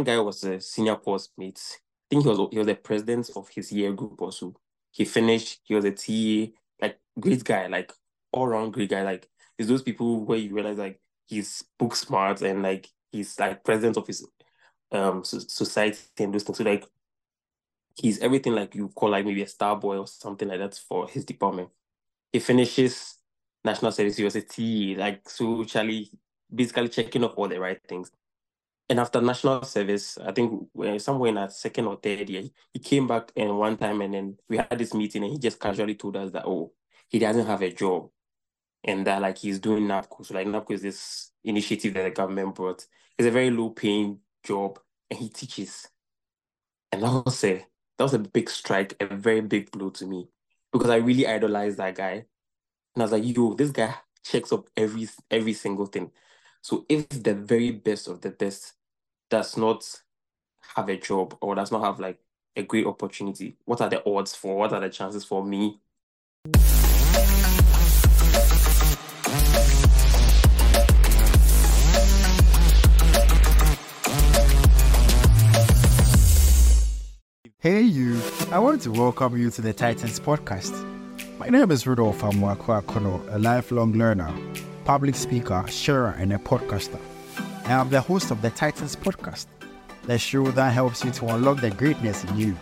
one guy was a senior postmate. I think he was he was the president of his year group also. He finished. He was a TA, like great guy, like all around great guy. Like it's those people where you realize like he's book smart and like he's like president of his um society and those things. So like he's everything like you call like maybe a star boy or something like that for his department. He finishes national service, he was a T, like so Charlie basically checking off all the right things. And after national service, I think eh, somewhere in a second or third year, he came back and one time and then we had this meeting and he just casually told us that oh, he doesn't have a job. And that like he's doing NABCO. So like NABCO is this initiative that the government brought. It's a very low paying job and he teaches. And that was a that was a big strike, a very big blow to me. Because I really idolized that guy. And I was like, yo, this guy checks up every every single thing. So if the very best of the best does not have a job or does not have like a great opportunity, what are the odds for? What are the chances for me? Hey you, I want to welcome you to the Titans podcast. My name is Rudolph Amwakwa a lifelong learner, public speaker, sharer, and a podcaster. I am the host of the Titans podcast, the show that helps you to unlock the greatness in you.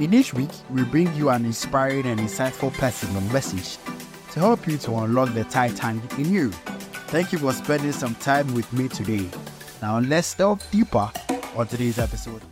In each week, we bring you an inspiring and insightful person or message to help you to unlock the Titan in you. Thank you for spending some time with me today. Now let's delve deeper on today's episode.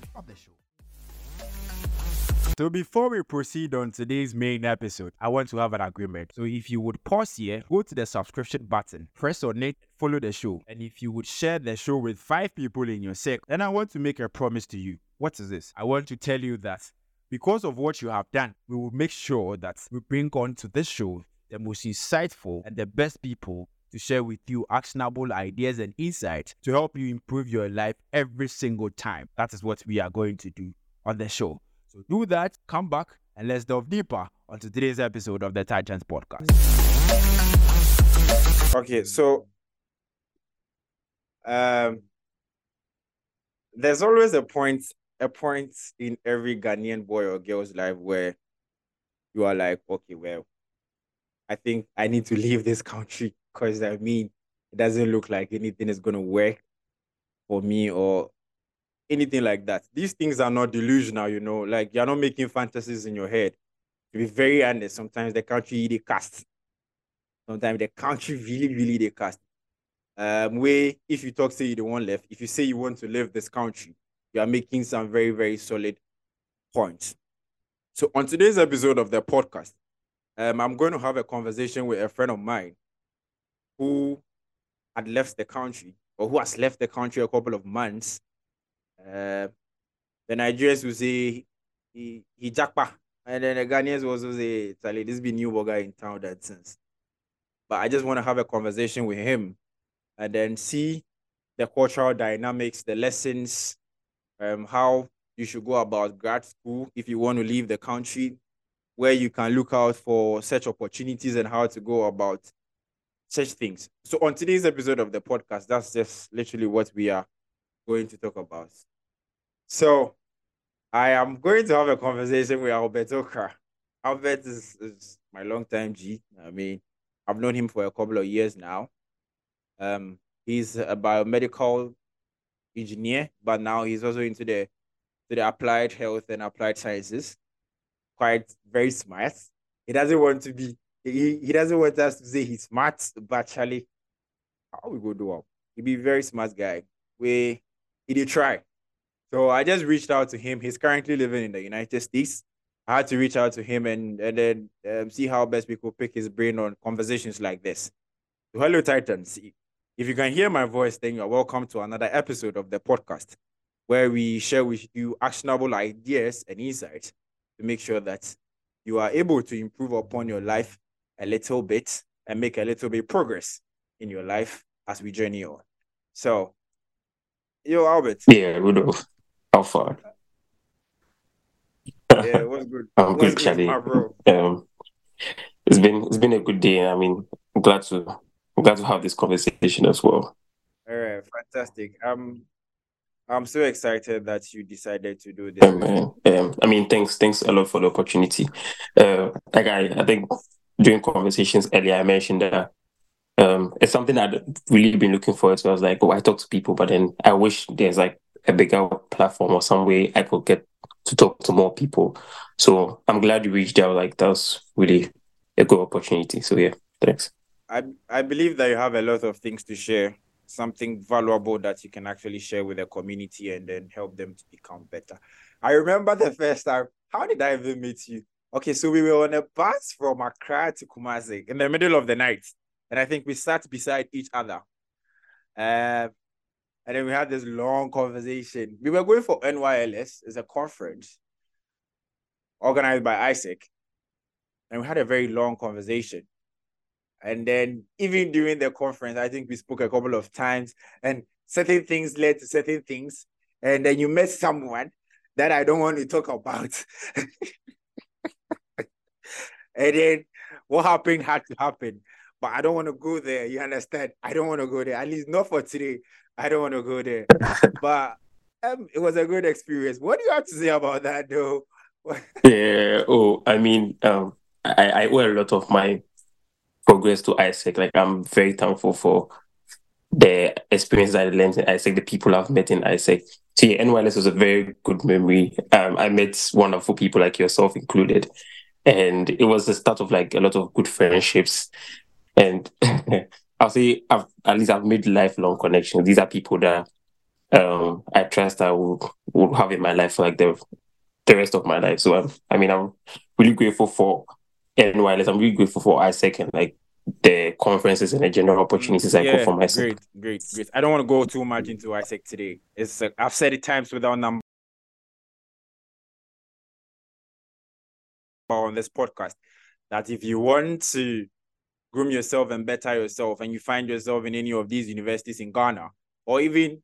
So before we proceed on today's main episode, I want to have an agreement. So if you would pause here, go to the subscription button, press on it, follow the show. And if you would share the show with five people in your circle, then I want to make a promise to you. What is this? I want to tell you that because of what you have done, we will make sure that we bring on to this show the most insightful and the best people to share with you actionable ideas and insights to help you improve your life every single time. That is what we are going to do on the show. So do that, come back, and let's delve deeper onto today's episode of the Titans podcast. Okay, so um there's always a point a point in every Ghanaian boy or girl's life where you are like, okay, well, I think I need to leave this country because I mean it doesn't look like anything is gonna work for me or anything like that. These things are not delusional, you know, like you're not making fantasies in your head. To be very honest, sometimes the country they cast. Sometimes the country really, really they cast. Um, where if you talk, say you don't want left, if you say you want to leave this country, you are making some very, very solid points. So on today's episode of the podcast, um, I'm going to have a conversation with a friend of mine who had left the country or who has left the country a couple of months uh, the Nigerians will say he he jakpa, and then the Ghanaians will also say, "Charlie, this be new guy in town that sense." But I just want to have a conversation with him, and then see the cultural dynamics, the lessons, um, how you should go about grad school if you want to leave the country, where you can look out for such opportunities and how to go about such things. So on today's episode of the podcast, that's just literally what we are going to talk about. So I am going to have a conversation with Albert Okrah. Albert is, is my longtime G. I mean, I've known him for a couple of years now. Um, he's a biomedical engineer, but now he's also into the to the applied health and applied sciences. Quite very smart. He doesn't want to be he, he doesn't want us to say he's smart, but actually, how we go do up? He be very smart guy. We he did try. So I just reached out to him. He's currently living in the United States. I had to reach out to him and, and then um, see how best we could pick his brain on conversations like this. So hello, Titans. If you can hear my voice, then you're welcome to another episode of the podcast where we share with you actionable ideas and insights to make sure that you are able to improve upon your life a little bit and make a little bit progress in your life as we journey on. So, yo, Albert. Yeah, Rudolph. How far? Yeah, what's good? I'm what's good, Charlie. Um, it's been it's been a good day. I mean, I'm glad to I'm glad to have this conversation as well. All right, fantastic. Um, I'm so excited that you decided to do this. Um, um, I mean, thanks, thanks a lot for the opportunity. Uh, like I, I think during conversations earlier, I mentioned that um, it's something I'd really been looking forward to. I was like, oh, I talk to people, but then I wish there's like a bigger platform or some way I could get to talk to more people. So I'm glad you reached out. Like that was really a good opportunity. So yeah, thanks. I I believe that you have a lot of things to share, something valuable that you can actually share with the community and then help them to become better. I remember the first time. How did I even meet you? Okay, so we were on a bus from Accra to Kumasi in the middle of the night, and I think we sat beside each other. Uh, and then we had this long conversation. We were going for NYLS, it's a conference organized by AIESEC. And we had a very long conversation. And then even during the conference, I think we spoke a couple of times and certain things led to certain things. And then you met someone that I don't want to talk about. and then what happened had to happen. But I don't want to go there. You understand? I don't want to go there. At least not for today. I don't want to go there. but um, it was a good experience. What do you have to say about that, though? yeah. Oh, I mean, um, I, I owe a lot of my progress to AIESEC. Like, I'm very thankful for the experience I learned in AIESEC, the people I've met in AIESEC. So yeah, NYLS was a very good memory. Um, I met wonderful people like yourself included, and it was the start of like a lot of good friendships. And I'll say I've, at least I've made lifelong connections. These are people that um, I trust I will will have in my life for like the the rest of my life. So I'm, I mean, I'm really grateful for NYLS. I'm really grateful for AIESEC and like the conferences and the general opportunities I got from AIESEC. Great, great, great. I don't want to go too much into AIESEC today. It's uh, I've said it times without number on this podcast that if you want to groom yourself and better yourself, and you find yourself in any of these universities in Ghana or even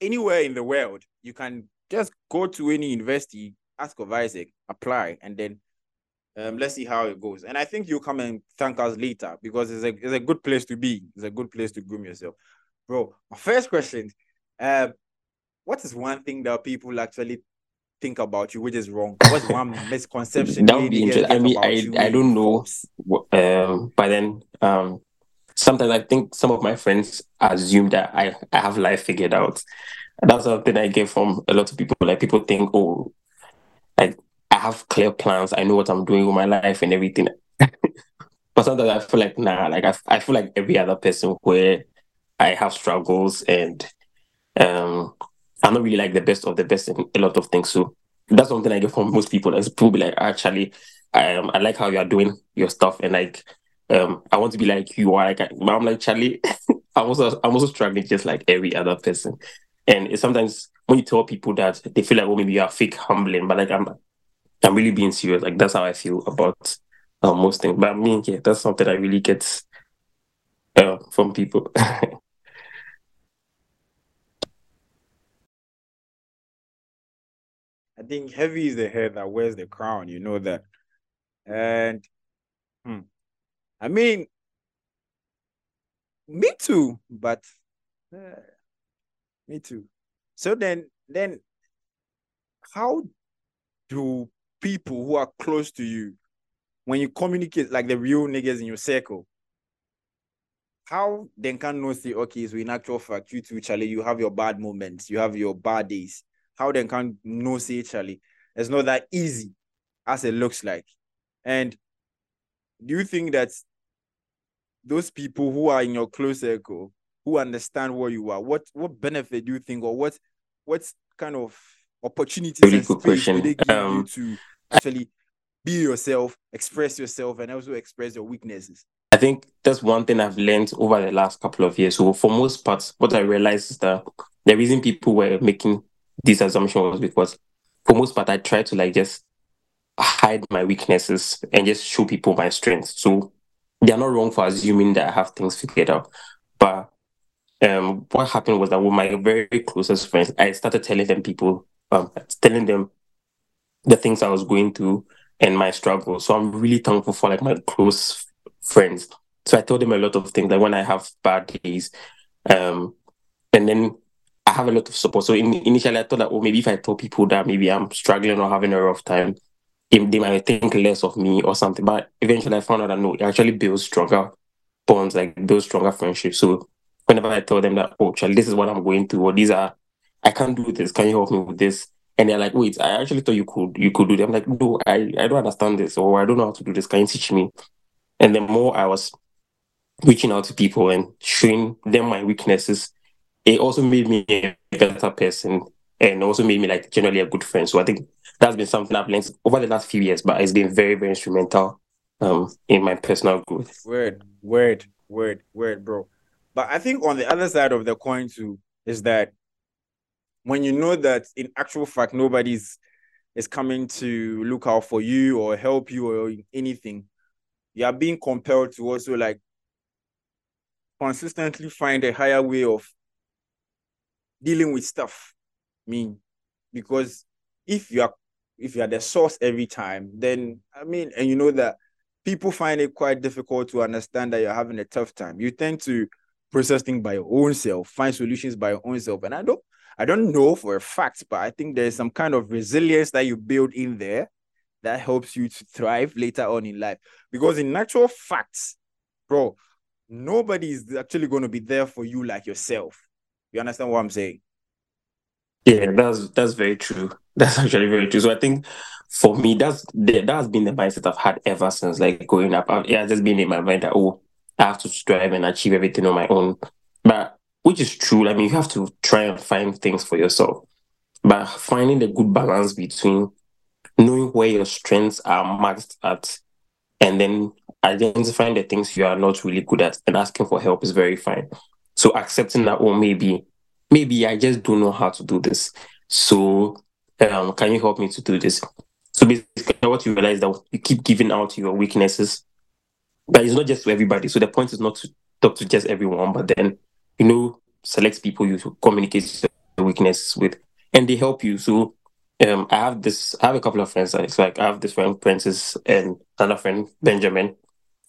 anywhere in the world, you can just go to any university, ask of AIESEC, apply, and then um, let's see how it goes. And I think you'll come and thank us later because it's a, it's a good place to be. It's a good place to groom yourself. Bro, my first question, uh, what is one thing that people actually think about you which is wrong? What's one misconception? that would be interesting. I mean, I, I don't know. Um, but then um, sometimes I think some of my friends assume that I, I have life figured out. That's something I get from a lot of people. Like people think, oh, like I have clear plans. I know what I'm doing with my life and everything. but sometimes I feel like nah, like I, I feel like every other person where I have struggles and um I'm not really like the best of the best in a lot of things. So that's something I get from most people. As people be like, actually, um, I like how you are doing your stuff and like um I want to be like you are like I'm like Charlie, I'm also I'm also struggling just like every other person. And sometimes when you tell people that they feel like, oh, maybe you are fake humbling, but like I'm I'm really being serious. Like that's how I feel about uh, most things. But I mean, yeah, that's something I really get uh, from people. I think heavy is the head that wears the crown. You know that, and hmm, I mean, me too. But uh, me too. So then, then, how do people who are close to you, when you communicate like the real niggas in your circle, how then can know say, okay, so in actual fact, you too, Charlie, you have your bad moments, you have your bad days. How they can know say, Charlie, it's not that easy as it looks like. And do you think that those people who are in your close circle who understand where you are, what what benefit do you think, or what what kind of opportunities really and they give um, you to actually be yourself, express yourself, and also express your weaknesses? I think that's one thing I've learned over the last couple of years. So for most parts, what I realized is that the reason people were making this assumption was because for most part I try to like just hide my weaknesses and just show people my strengths. So they're not wrong for assuming that I have things figured out. But um, what happened was that with my very closest friends, I started telling them people um, telling them the things I was going through and my struggle. So I'm really thankful for like my close friends. So I told them a lot of things like when I have bad days, um, and then I have a lot of support. So in, initially, I thought that, oh, maybe if I tell people that maybe I'm struggling or having a rough time, they, they might think less of me or something. But eventually, I found out that no, it actually builds stronger bonds, like builds stronger friendships. So whenever I tell them that, oh, Charlie, this is what I'm going through, or these are, I can't do this. Can you help me with this? And they're like, wait, I actually thought you could, you could do that. I'm like, no, I, I don't understand this, or I don't know how to do this. Can you teach me? And the more I was reaching out to people and showing them my weaknesses, it also made me a better person and also made me like generally a good friend. So I think that's been something I've learned over the last few years, but it's been very, very instrumental um in my personal growth. Word, word, word, word, bro. But I think on the other side of the coin too is that when you know that in actual fact nobody's is coming to look out for you or help you or anything, you are being compelled to also like consistently find a higher way of dealing with stuff. Mean, because if you are if you are the source every time, then I mean, and you know that people find it quite difficult to understand that you're having a tough time. You tend to process things by your own self, find solutions by your own self. And I don't I don't know for a fact, but I think there's some kind of resilience that you build in there that helps you to thrive later on in life. Because in actual facts, bro, nobody is actually going to be there for you like yourself. You understand what I'm saying? Yeah, that's that's very true. That's actually very true. So I think for me, that's that has been the mindset I've had ever since like growing up. I, it has just been in my mind that oh, I have to strive and achieve everything on my own. But which is true. I mean, you have to try and find things for yourself. But finding the good balance between knowing where your strengths are maxed at and then identifying the things you are not really good at and asking for help is very fine. So accepting that, oh, maybe, maybe I just don't know how to do this. So um, can you help me to do this? So basically, what you realize that you keep giving out your weaknesses, but it's not just to everybody. So the point is not to talk to just everyone, but then you know select people you communicate your weaknesses with, and they help you. So um, I have this. I have a couple of friends. It's like I have this friend Princess and another friend Benjamin.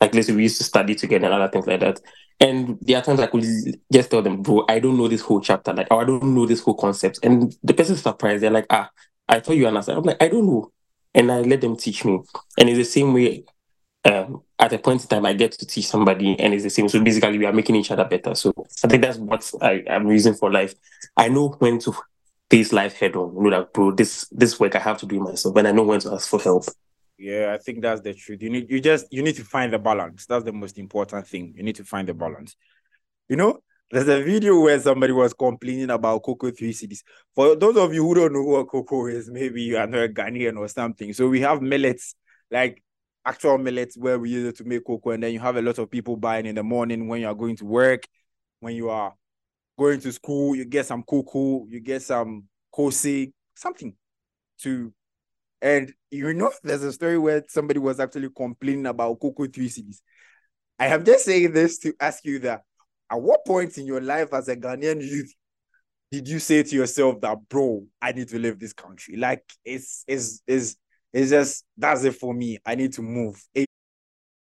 Like listen, we used to study together and other things like that. And there are times I could just tell them, bro, I don't know this whole chapter, like, or I don't know this whole concept. And the person's surprised. They're like, ah, I thought you understand. I'm like, I don't know. And I let them teach me. And it's the same way um, at a point in time I get to teach somebody and it's the same. So basically we are making each other better. So I think that's what I, I'm using for life. I know when to face life head on. You know that bro, this this work I have to do myself and I know when to ask for help. Yeah, I think that's the truth. You need you just you need to find the balance. That's the most important thing. You need to find the balance. You know, there's a video where somebody was complaining about Koko 3 cedis. For those of you who don't know what koko is, maybe you are not a Ghanaian or something. So we have millets, like actual millets where we use it to make koko, and then you have a lot of people buying in the morning when you are going to work, when you are going to school, you get some koko, you get some kose, something to and you know, there's a story where somebody was actually complaining about Koko 3 cedis. I am just saying this to ask you that at what point in your life as a Ghanaian youth did you say to yourself that, bro, I need to leave this country? Like, it's it's it's it's just that's it for me. I need to move.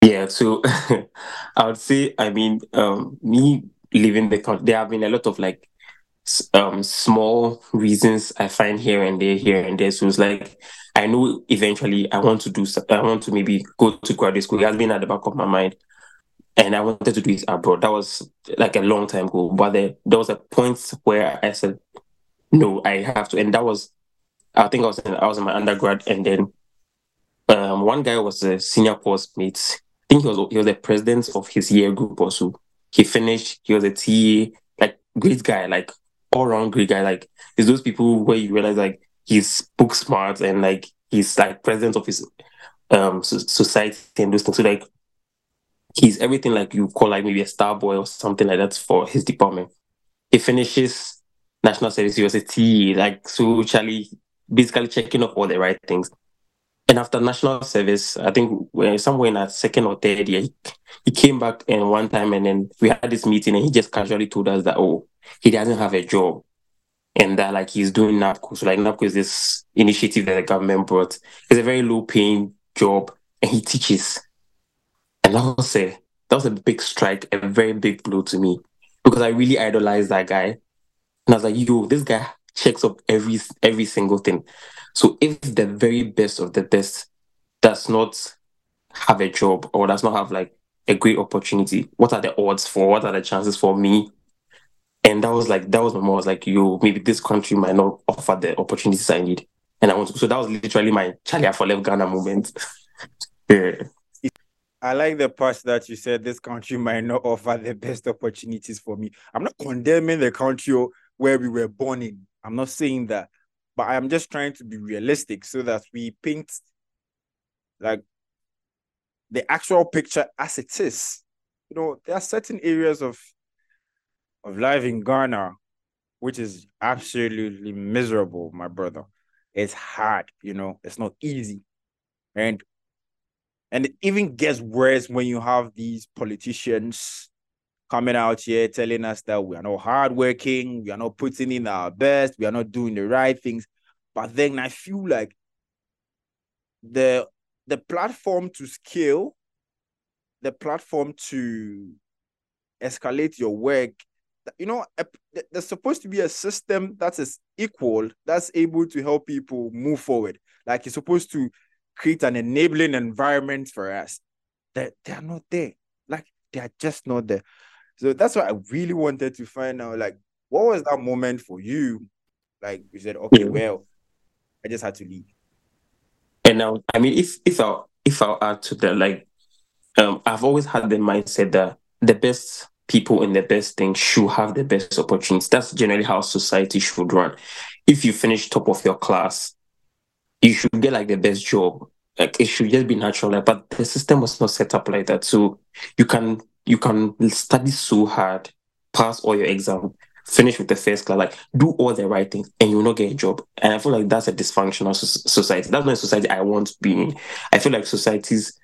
Yeah, so I would say, I mean, um, me leaving the country, there have been a lot of like um small reasons I find here and there, here and there. So it's like I know eventually I want to do. I want to maybe go to graduate school. It has been at the back of my mind, and I wanted to do it abroad. That was like a long time ago. But there, there was a point where I said, "No, I have to," and that was, I think I was in, I was in my undergrad, and then um, one guy was a senior course mate. I think he was he was the president of his year group also. He finished. He was a TA, like great guy, like all around great guy. Like it's those people where you realize like he's book smart and like he's like president of his um society and those things. So like he's everything like you call like maybe a star boy or something like that for his department. He finishes national service university, like so Charlie basically checking off all the right things. And after national service, I think somewhere in a second or third year, he, he came back and one time and then we had this meeting and he just casually told us that oh, he doesn't have a job and that like he's doing NABCO. So like NABCO is this initiative that the government brought. It's a very low paying job and he teaches. And that was a that was a big strike, a very big blow to me. Because I really idolized that guy. And I was like, yo, this guy checks up every every single thing. So if the very best of the best does not have a job or does not have like a great opportunity, what are the odds for? What are the chances for me? And that was like that was my mom was like, yo, maybe this country might not offer the opportunities I need. And I want to so that was literally my Charlie for left Ghana moment. yeah. I like the part that you said this country might not offer the best opportunities for me. I'm not condemning the country where we were born in. I'm not saying that, but I'm just trying to be realistic so that we paint like the actual picture as it is. You know, there are certain areas of of life in Ghana which is absolutely miserable, my brother. It's hard, you know, it's not easy. And and it even gets worse when you have these politicians coming out here telling us that we are not hardworking, we are not putting in our best, we are not doing the right things. But then I feel like the the platform to scale, the platform to escalate your work, you know, there's supposed to be a system that is equal, that's able to help people move forward. Like you're supposed to create an enabling environment for us. That they, they are not there. Like they are just not there. So that's what I really wanted to find out, like, what was that moment for you? Like you said, okay, yeah. well, I just had to leave. And now, I mean, if if I if I add to that, like, um, I've always had the mindset that the best people in the best thing should have the best opportunities. That's generally how society should run. If you finish top of your class, you should get like the best job. Like it should just be natural. Like, but the system was not set up like that. So you can you can study so hard, pass all your exam, finish with the first class, like do all the right things, and you will not get a job. And I feel like that's a dysfunctional society. That's not a society I want to be in. I feel like societies,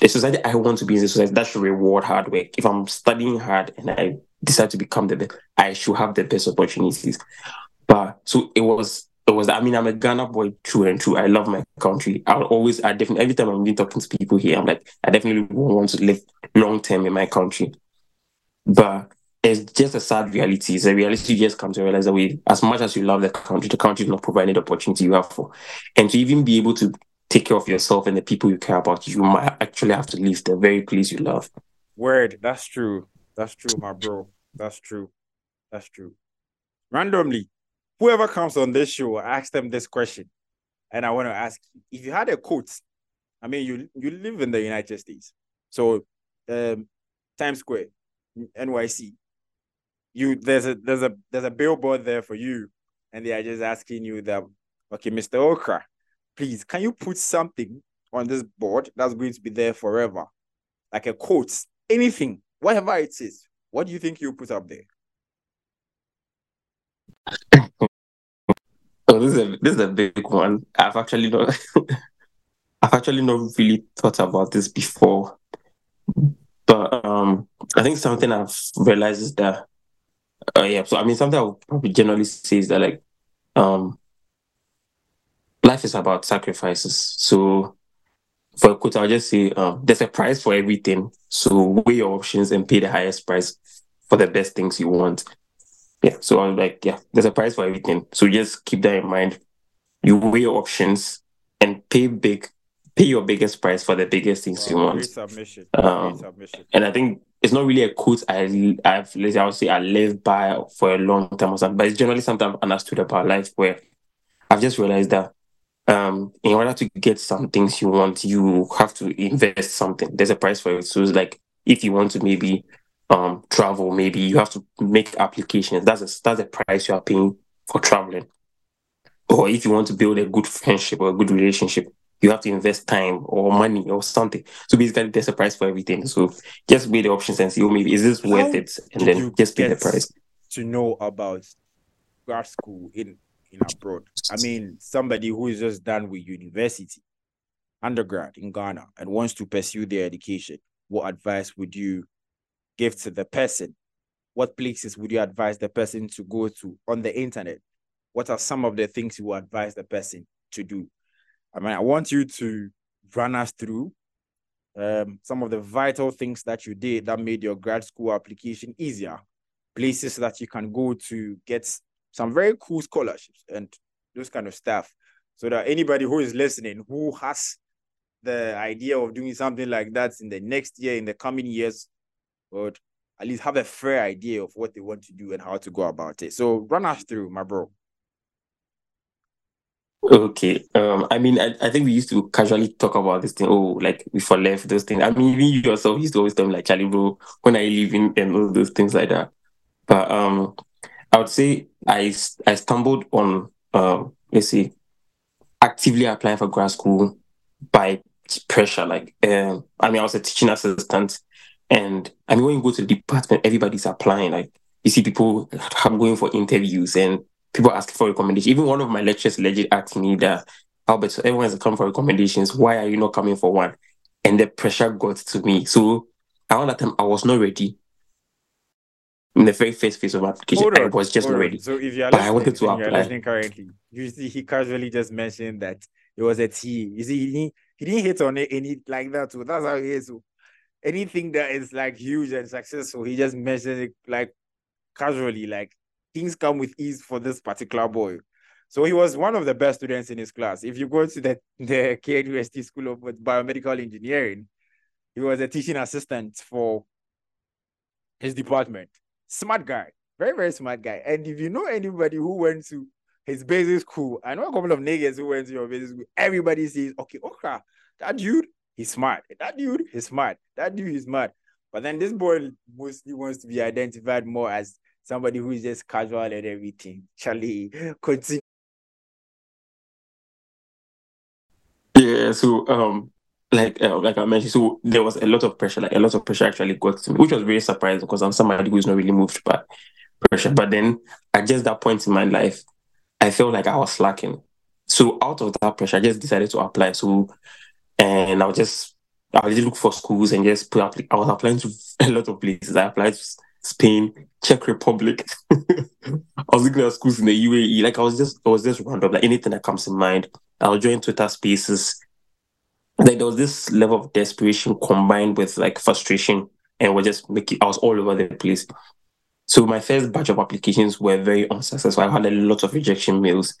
a society I want to be in, a society that should reward hard work. If I'm studying hard and I decide to become the best, I should have the best opportunities. But so it was it was I mean I'm a Ghana boy true and true. I love my country. I'll always I definitely every time I'm been talking to people here, I'm like I definitely want to live long term in my country. But it's just a sad reality. It's a reality you just come to realize that we as much as you love the country, the country is not providing the opportunity you have for. And to even be able to take care of yourself and the people you care about, you might actually have to leave the very place you love. Word, that's true. That's true, my bro. That's true. That's true. Randomly, whoever comes on this show, ask them this question. And I want to ask if you had a quote, I mean, you you live in the United States. So um, Times Square, NYC. You there's a there's a there's a billboard there for you, and they are just asking you that, okay, Mr. Okrah, please, can you put something on this board that's going to be there forever? Like a quote, anything, whatever it is. What do you think you put up there? So this is a this is a big one. I've actually not I've actually not really thought about this before. But um I think something I've realized is that uh, yeah, so I mean something I would probably generally say is that like um life is about sacrifices. So for a quote, I'll just say um, there's a price for everything. So weigh your options and pay the highest price for the best things you want yeah, so I'm like, yeah, there's a price for everything. So just keep that in mind. You weigh your options and pay big, pay your biggest price for the biggest things you want. Submission. Um, submission. And I think it's not really a quote I I've I would say I live by for a long time or something, but it's generally something I've understood about life where I've just realized that um in order to get some things you want, you have to invest something. There's a price for it. So it's like if you want to maybe um, travel, maybe you have to make applications. That's a that's a price you are paying for traveling. Or if you want to build a good friendship or a good relationship, you have to invest time or money or something. So basically, there's a price for everything. So just weigh the options and see, oh, maybe is this worth How it, and then just pay the price. To know about grad school in in abroad, I mean, somebody who is just done with university, undergrad in Ghana, and wants to pursue their education, what advice would you give to the person? What places would you advise the person to go to on the internet? What are some of the things you would advise the person to do? I mean, I want you to run us through um, some of the vital things that you did that made your grad school application easier, places that you can go to get some very cool scholarships and those kind of stuff. So that anybody who is listening who has the idea of doing something like that in the next year, in the coming years, would at least have a fair idea of what they want to do and how to go about it. So run us through, my bro. Okay. Um, I mean, I, I think we used to casually talk about this thing. Oh, like before left, those things. I mean, even you yourself used to always tell me like, Charlie, bro, when are you leaving and all those things like that. But um, I would say I I stumbled on um, let's see, actively applying for grad school by pressure. Like, um, I mean, I was a teaching assistant, and I mean, when you go to the department, everybody's applying. Like, you see people are going for interviews and people asking for recommendations. Even one of my lecturers legit asked me that, Albert, so everyone's coming for recommendations. Why are you not coming for one? And the pressure got to me. So around that time, I was not ready. In the very first phase of application, I was just not ready. So if you're but I wanted to apply. listening currently, you see, he casually just mentioned that it was a T. You see, he didn't, he didn't hit on it any like that. So that's how he is. So anything that is like huge and successful, he just mentions it like casually, like things come with ease for this particular boy. So he was one of the best students in his class. If you go to the, the KNUST School of Biomedical Engineering, he was a teaching assistant for his department. Smart guy, very, very smart guy. And if you know anybody who went to his basic school, I know a couple of niggas who went to your basic school, everybody says, okay, okay, that dude, he's smart. That dude, he's smart. That dude, he's smart. But then this boy mostly wants to be identified more as somebody who is just casual and everything. Charlie, continue. Yeah, so um, like uh, like I mentioned, so there was a lot of pressure, like a lot of pressure actually got to me, which was very surprising because I'm somebody who is not really moved by pressure. But then at just that point in my life, I felt like I was slacking. So out of that pressure, I just decided to apply. So and I was just I just look for schools and just put up. I was applying to a lot of places. I applied to Spain, Czech Republic. I was looking at schools in the UAE. Like I was just, I was just random. Like anything that comes in mind. I'll join Twitter Spaces. Like there was this level of desperation combined with like frustration, and we're just making. I was all over the place. So my first batch of applications were very unsuccessful. I had a lot of rejection mails,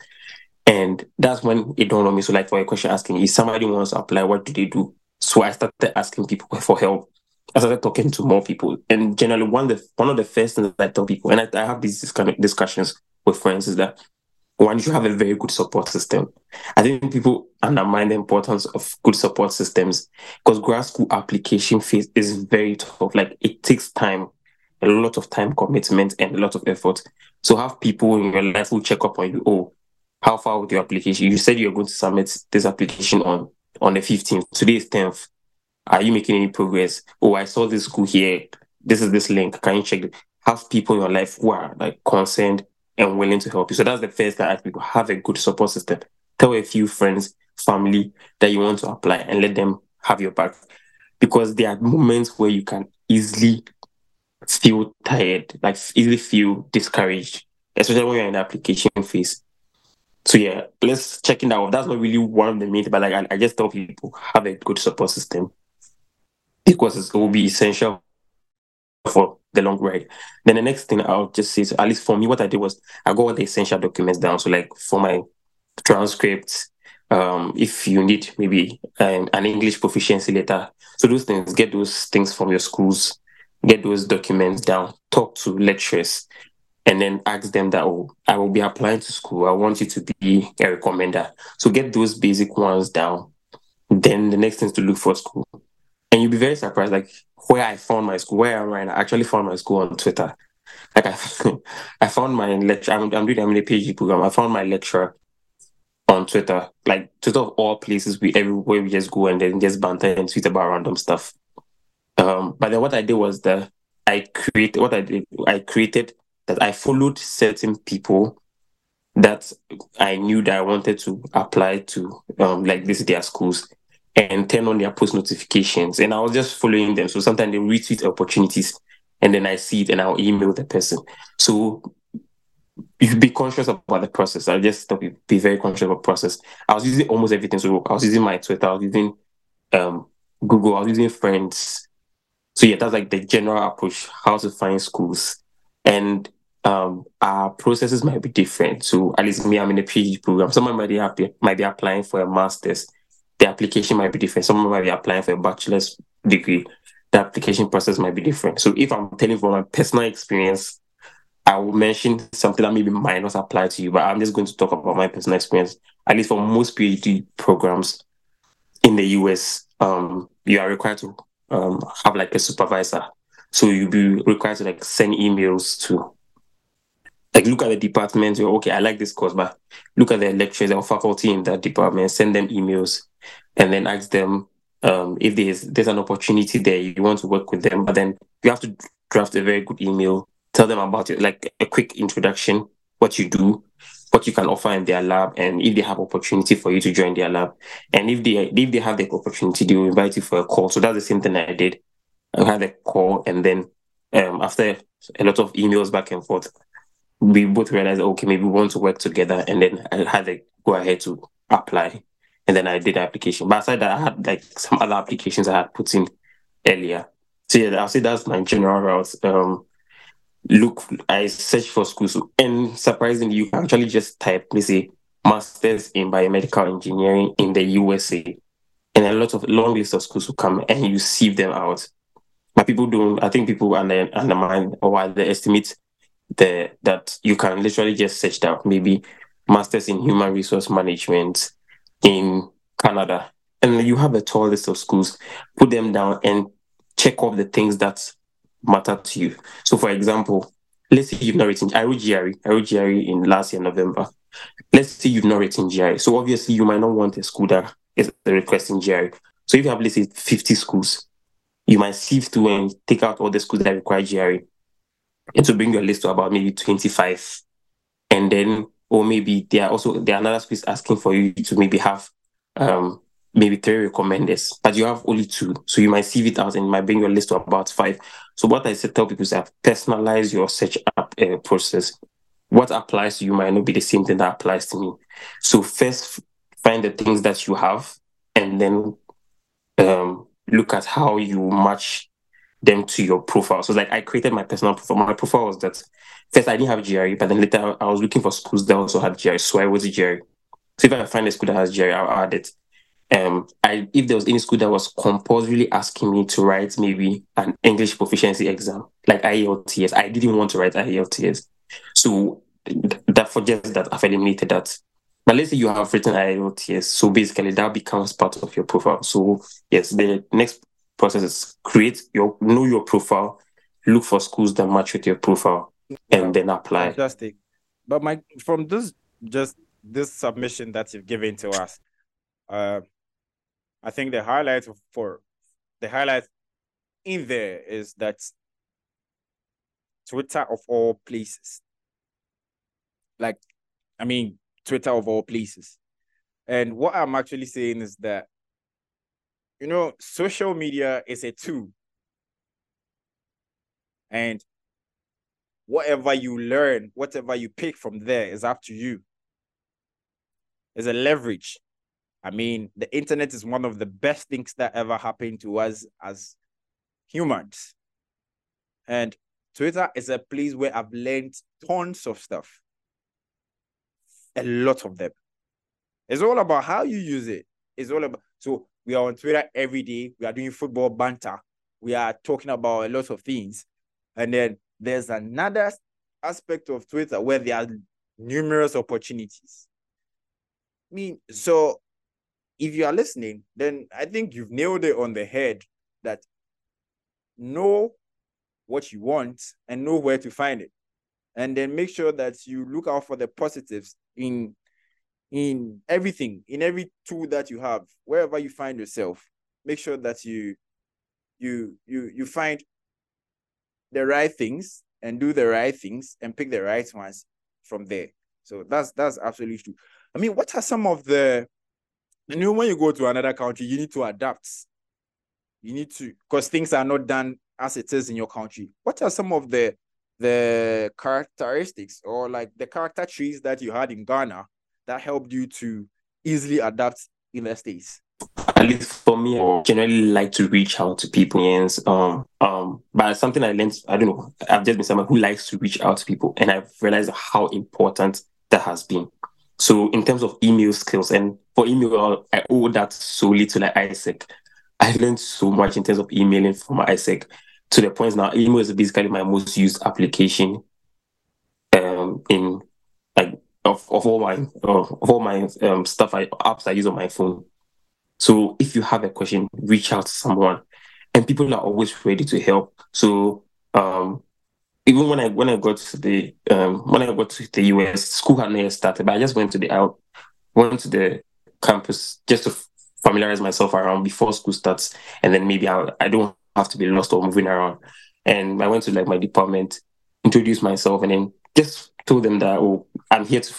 and that's when it dawned on me. So like for a question asking, if somebody wants to apply, what do they do? So I started asking people for help. I started talking to more people. And generally, one of the one of the first things that I tell people, and I, I have these kind of discussions with friends, is that one, you have a very good support system. I think people undermine the importance of good support systems because grad school application phase is very tough. Like it takes time, a lot of time commitment and a lot of effort. So have people in your life who check up on you. Oh, how far with your application? You said you're going to submit this application on on the 15th. Today is 10th are you making any progress? Oh, I saw this school here. This is this link. Can you check? It? Have people in your life who are like concerned and willing to help you. So that's the first thing I ask people. Have a good support system. Tell a few friends, family that you want to apply and let them have your back. Because there are moments where you can easily feel tired, like easily feel discouraged, especially when you're in the application phase. So yeah, let's check it out. That's not really one of the main, but like I, I just tell people have a good support system because it will be essential for the long ride. Then the next thing I'll just say, so at least for me, what I did was I got all the essential documents down. So like for my transcripts, um, if you need maybe an, an English proficiency letter, so those things, get those things from your schools, get those documents down, talk to lecturers, and then ask them that, oh, I will be applying to school. I want you to be a recommender. So get those basic ones down. Then the next thing is to look for school and you'll be very surprised, like where I found my school, where I am right now. I actually found my school on Twitter. Like I, I found my lecture. I'm, I'm doing a PhD program. I found my lecturer on Twitter. Like Twitter of all places, we everywhere we just go and then just banter and tweet about random stuff. Um, but then what I did was that I created what I did. I created that I followed certain people that I knew that I wanted to apply to um like visit their schools and turn on their post notifications. And I was just following them. So sometimes they retweet opportunities and then I see it and I'll email the person. So you be conscious about the process. I just tell you be very conscious about process. I was using almost everything. So I was using my Twitter, I was using um, Google, I was using friends. So yeah, that's like the general approach, how to find schools. And um, our processes might be different. So at least me, I'm in a PhD program. Someone might be happy, might be applying for a master's. The application might be different. Someone might be applying for a bachelor's degree. The application process might be different. So if I'm telling from my personal experience, I will mention something that maybe might not apply to you, but I'm just going to talk about my personal experience. At least for most PhD programs in the US, um, you are required to um, have like a supervisor. So you'll be required to like send emails to like look at the department. You're okay, I like this course, but look at the lecturers or faculty in that department, send them emails, and then ask them um, if there's there's an opportunity there, you want to work with them. But then you have to draft a very good email, tell them about it, like a quick introduction, what you do, what you can offer in their lab, and if they have opportunity for you to join their lab, and if they if they have the opportunity, they will invite you for a call. So that's the same thing I did. I had a call, and then um, after a lot of emails back and forth, we both realized, okay, maybe we want to work together. And then I had to go ahead to apply. And then I did the application. But aside that, I had like some other applications I had put in earlier. So yeah, I'll say that's my general route. Um, look, I search for schools. And surprisingly, you can actually just type, let's say, masters in biomedical engineering in the USA. And a lot of long list of schools will come and you sieve them out. But people don't, I think people under, undermine or underestimate the that you can literally just search that maybe masters in human resource management in Canada, and you have a tall list of schools. Put them down and check off the things that matter to you. So, for example, let's say you've not written. I wrote GRE. I wrote GRE in last year November. Let's say you've not written GRE. So obviously you might not want a school that is requesting GRE. So if you have let's say 50 schools, you might sift through and take out all the schools that require GRE It will bring your list to about maybe 25 and then or maybe there are also there are another space asking for you to maybe have um maybe three recommenders but you have only two. So you might sieve it out and might bring your list to about five. So what i said tell people is that personalize your search app uh, process. What applies to you might not be the same thing that applies to me. So first find the things that you have and then look at how you match them to your profile. So like I created my personal profile. My profile was that first I didn't have GRE, but then later I was looking for schools that also had GRE. So I was GRE. So if I find a school that has GRE, I'll add it. Um, I if there was any school that was compulsorily asking me to write maybe an English proficiency exam, like IELTS, I didn't want to write IELTS. So that for just that I've eliminated that. But let's say you have written IELTS, so basically that becomes part of your profile. So yes, the next process is create your know your profile, look for schools that match with your profile, and then apply. Fantastic. But my from this just this submission that you've given to us, uh, I think the highlight for the highlight in there is that Twitter of all places. Like, I mean, Twitter of all places. And what I'm actually saying is that you know, social media is a tool. And whatever you learn, whatever you pick from there is up to you. It's a leverage. I mean, the internet is one of the best things that ever happened to us as humans. And Twitter is a place where I've learned tons of stuff. A lot of them. It's all about how you use it. It's all about so we are on Twitter every day. We are doing football banter. We are talking about a lot of things. And then there's another aspect of Twitter where there are numerous opportunities. I mean, so if you are listening, then I think you've nailed it on the head that know what you want and know where to find it. And then make sure that you look out for the positives in in everything, in every tool that you have, wherever you find yourself, make sure that you you you you find the right things and do the right things and pick the right ones from there. So that's that's absolutely true. I mean, what are some of the you know when you go to another country, you need to adapt. You need to because things are not done as it is in your country. What are some of the the characteristics or like the character trees that you had in Ghana that helped you to easily adapt in the States? At least for me, I generally like to reach out to people. Yes, um, um, but something I learned, I don't know, I've just been someone who likes to reach out to people, and I've realized how important that has been. So in terms of email skills, and for email, I owe that solely to like AIESEC. I've learned so much in terms of emailing from AIESEC to the point now email is basically my most used application um in like of, of all my of all my um stuff I apps I use on my phone. So if you have a question, reach out to someone. And people are always ready to help. So um even when I when I got to the um when I got to the US, school had not started, but I just went to the out went to the campus just to familiarize myself around before school starts, and then maybe I I don't have to be lost or moving around. And I went to like my department, introduced myself, and then just told them that oh I'm here to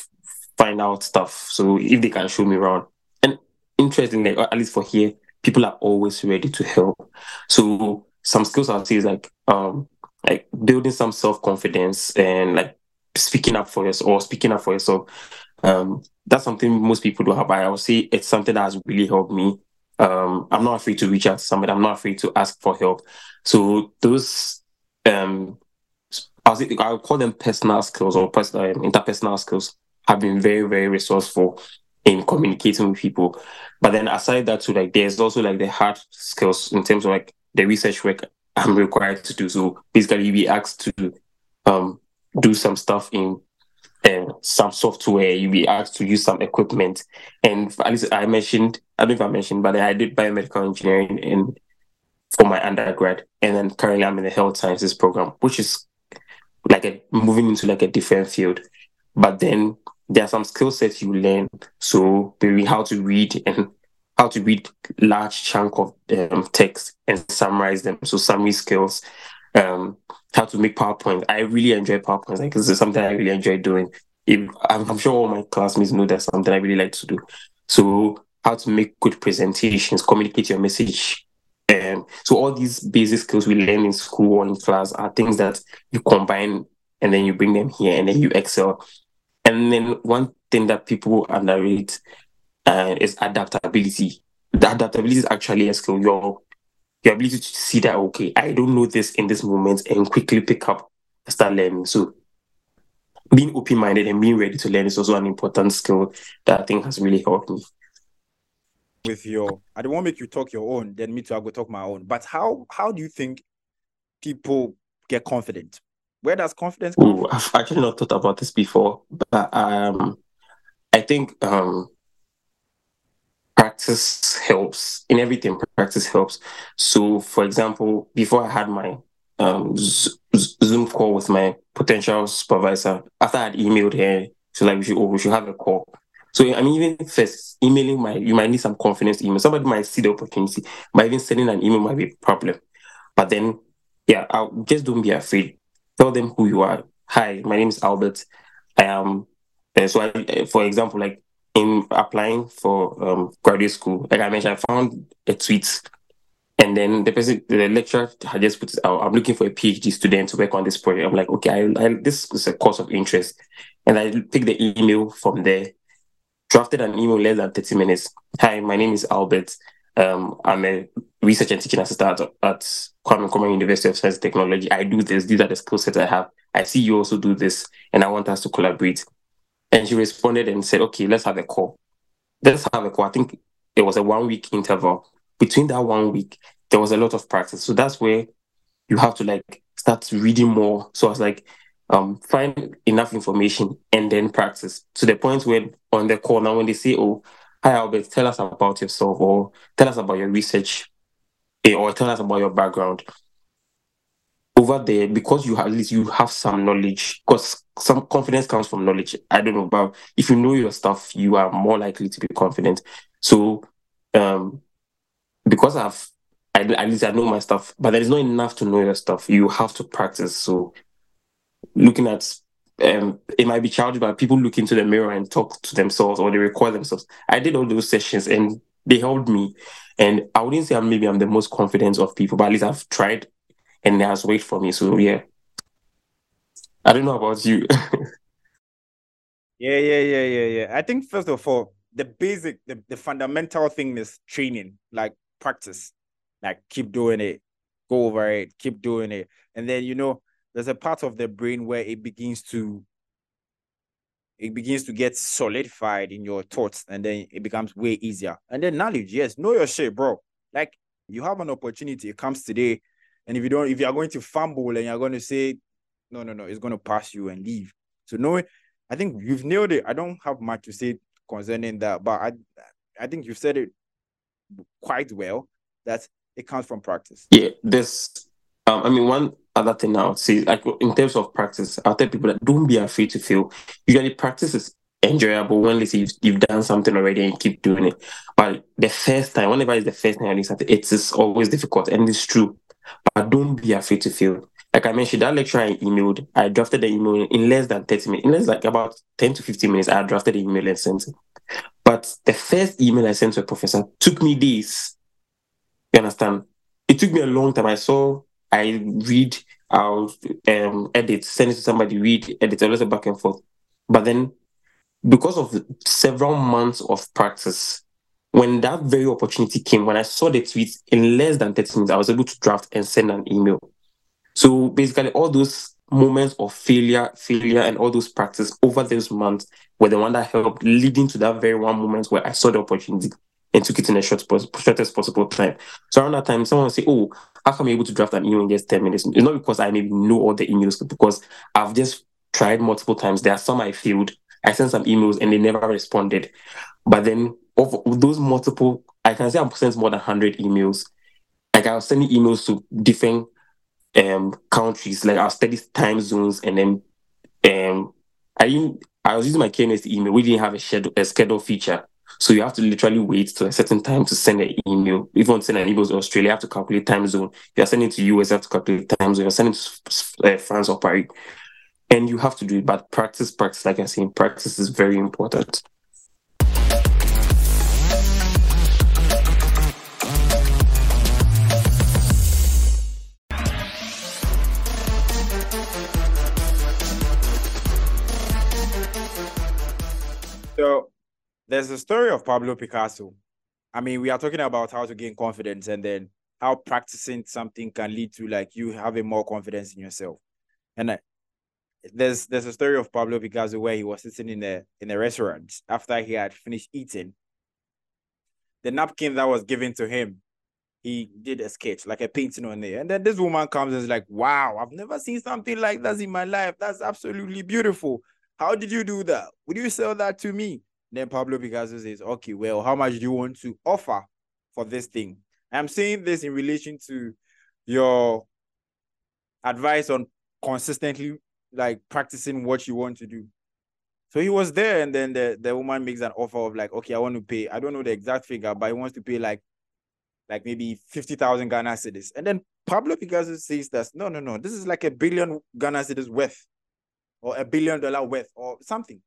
find out stuff. So if they can show me around, and interestingly, at least for here, people are always ready to help. So some skills I'll say is like um like building some self confidence and like speaking up for yourself or speaking up for yourself. Um, that's something most people don't have. I would say it's something that has really helped me. Um, I'm not afraid to reach out to somebody. I'm not afraid to ask for help. So those um, I'll call them personal skills or personal um, interpersonal skills have been very very resourceful in communicating with people. But then aside that, too, like there's also like the hard skills in terms of like the research work I'm required to do. So basically, be asked to um, do some stuff in uh, some software. you'll be asked to use some equipment. And at least I mentioned, I don't know if I mentioned, but I did biomedical engineering in for my undergrad, and then currently I'm in the health sciences program, which is like a moving into like a different field. But then there are some skill sets you learn. So maybe how to read and how to read large chunk of um, text and summarize them. So summary skills, um, how to make PowerPoint. I really enjoy PowerPoint. Like this is something I really enjoy doing. If, I'm, I'm sure all my classmates know that's something I really like to do. So how to make good presentations, communicate your message. Um, so all these basic skills we learn in school or in class are things that you combine and then you bring them here and then you excel. And then one thing that people underrate uh, is adaptability. The adaptability is actually a skill. Your your ability to see that okay, I don't know this in this moment and quickly pick up, start learning. So being open minded and being ready to learn is also an important skill that I think has really helped me. With your, I don't want to make you talk your own, then me too, I go talk my own. But how how do you think people get confident? Where does confidence come Ooh, I've actually not thought about this before, but um, I think um, practice helps in everything practice helps. So for example before i had my um, zoom call with my potential supervisor after i had emailed her so like we should oh, we should have a call. So i mean even first emailing my you might need some confidence email. Somebody might see the opportunity but even sending an email might be a problem. But then yeah I'll, just don't be afraid. Tell them who you are. Hi my name is albert. I am uh, so I, for example like in applying for um, graduate school, like I mentioned, I found a tweet, and then the person, the lecturer had just put, out, I'm looking for a PhD student to work on this project. I'm like, okay, I, I, this is a course of interest, and I picked the email from there, drafted an email less than 30 minutes. Hi, my name is Albert. Um, I'm a research and teaching assistant at, at Kwame Nkrumah University of Science and Technology. I do this. These are the skill sets I have. I see you also do this, and I want us to collaborate. And she responded and said, okay, let's have a call. Let's have a call. I think it was a one week interval. Between that one week, there was a lot of practice. So that's where you have to like start reading more. So I was like, um, find enough information and then practice to the point where on the call now when they say, Oh, hi Albert, tell us about yourself or tell us about your research eh, or tell us about your background over there because you have, at least you have some knowledge because some confidence comes from knowledge. I don't know but if you know your stuff you are more likely to be confident. So um because i've I, at least i know my stuff but there is not enough to know your stuff. You have to practice. So looking at um it might be challenging but people look into the mirror and talk to themselves or they record themselves. I did all those sessions and they helped me. And i wouldn't say I'm, maybe i'm the most confident of people but at least i've tried and has wait for me. So yeah. I don't know about you. yeah, yeah, yeah, yeah, yeah. I think first of all, the basic, the, the fundamental thing is training, like practice, like keep doing it, go over it, keep doing it. And then, you know, there's a part of the brain where it begins to it begins to get solidified in your thoughts and then it becomes way easier. And then knowledge, yes, know your shit, bro. Like you have an opportunity, it comes today. And if you don't, if you are going to fumble and you're going to say, no, no, no, it's going to pass you and leave. So no, I think you've nailed it. I don't have much to say concerning that, but I I think you've said it quite well. That it comes from practice. Yeah, this um, I mean, one other thing I would say, like in terms of practice, I'll tell people that don't be afraid to fail. Usually, practice is enjoyable when let's say you've, you've done something already and keep doing it. But the first time, whenever it's the first time you do something, it is always difficult and it's true. But don't be afraid to fail. Like I mentioned, that lecture I emailed, I drafted the email in less than 30 minutes. In less like about 10 to 15 minutes, I drafted the email and sent it. But the first email I sent to a professor took me days. You understand? It took me a long time. I saw I read, I'll um, edit, send it to somebody, read, edit, a back and forth. But then, because of several months of practice, when that very opportunity came, when I saw the tweets in less than 30 minutes, I was able to draft and send an email. So basically, all those moments of failure, failure, and all those practice over those months were the one that helped leading to that very one moment where I saw the opportunity and took it in a short, shortest possible time. So around that time, someone say, "Oh, how come you're able to draft an email in just ten minutes?" It's not because I maybe know all the emails, but because I've just tried multiple times. There are some I failed. I sent some emails and they never responded. But then of those multiple, I can say I'm sending more than hundred emails. Like I was sending emails to different um countries, like I'll study time zones, and then um I didn't. I was using my KNS email. We didn't have a schedule, a schedule feature. So you have to literally wait to a certain time to send an email. If you want to send an email to Australia, you have to calculate time zone. If you're sending to US, you have to calculate time zone. You're sending to uh, France or Paris. And you have to do it. But practice, practice, like I say, practice is very important. There's a story of Pablo Picasso. I mean, we are talking about how to gain confidence and then how practicing something can lead to like you having more confidence in yourself. And there's there's a story of Pablo Picasso where he was sitting in a in a restaurant after he had finished eating. The napkin that was given to him, he did a sketch, like a painting on there. And then this woman comes and is like, Wow, I've never seen something like that in my life. That's absolutely beautiful. How did you do that? Would you sell that to me? Then Pablo Picasso says, okay, well, how much do you want to offer for this thing? I'm saying this in relation to your advice on consistently like practicing what you want to do. So he was there, and then the, the woman makes an offer of like, okay, I want to pay. I don't know the exact figure, but he wants to pay like like maybe 50,000 Ghana cedis. And then Pablo Picasso says that no, no, no, this is like a billion Ghana cedis worth or a billion dollar worth or something.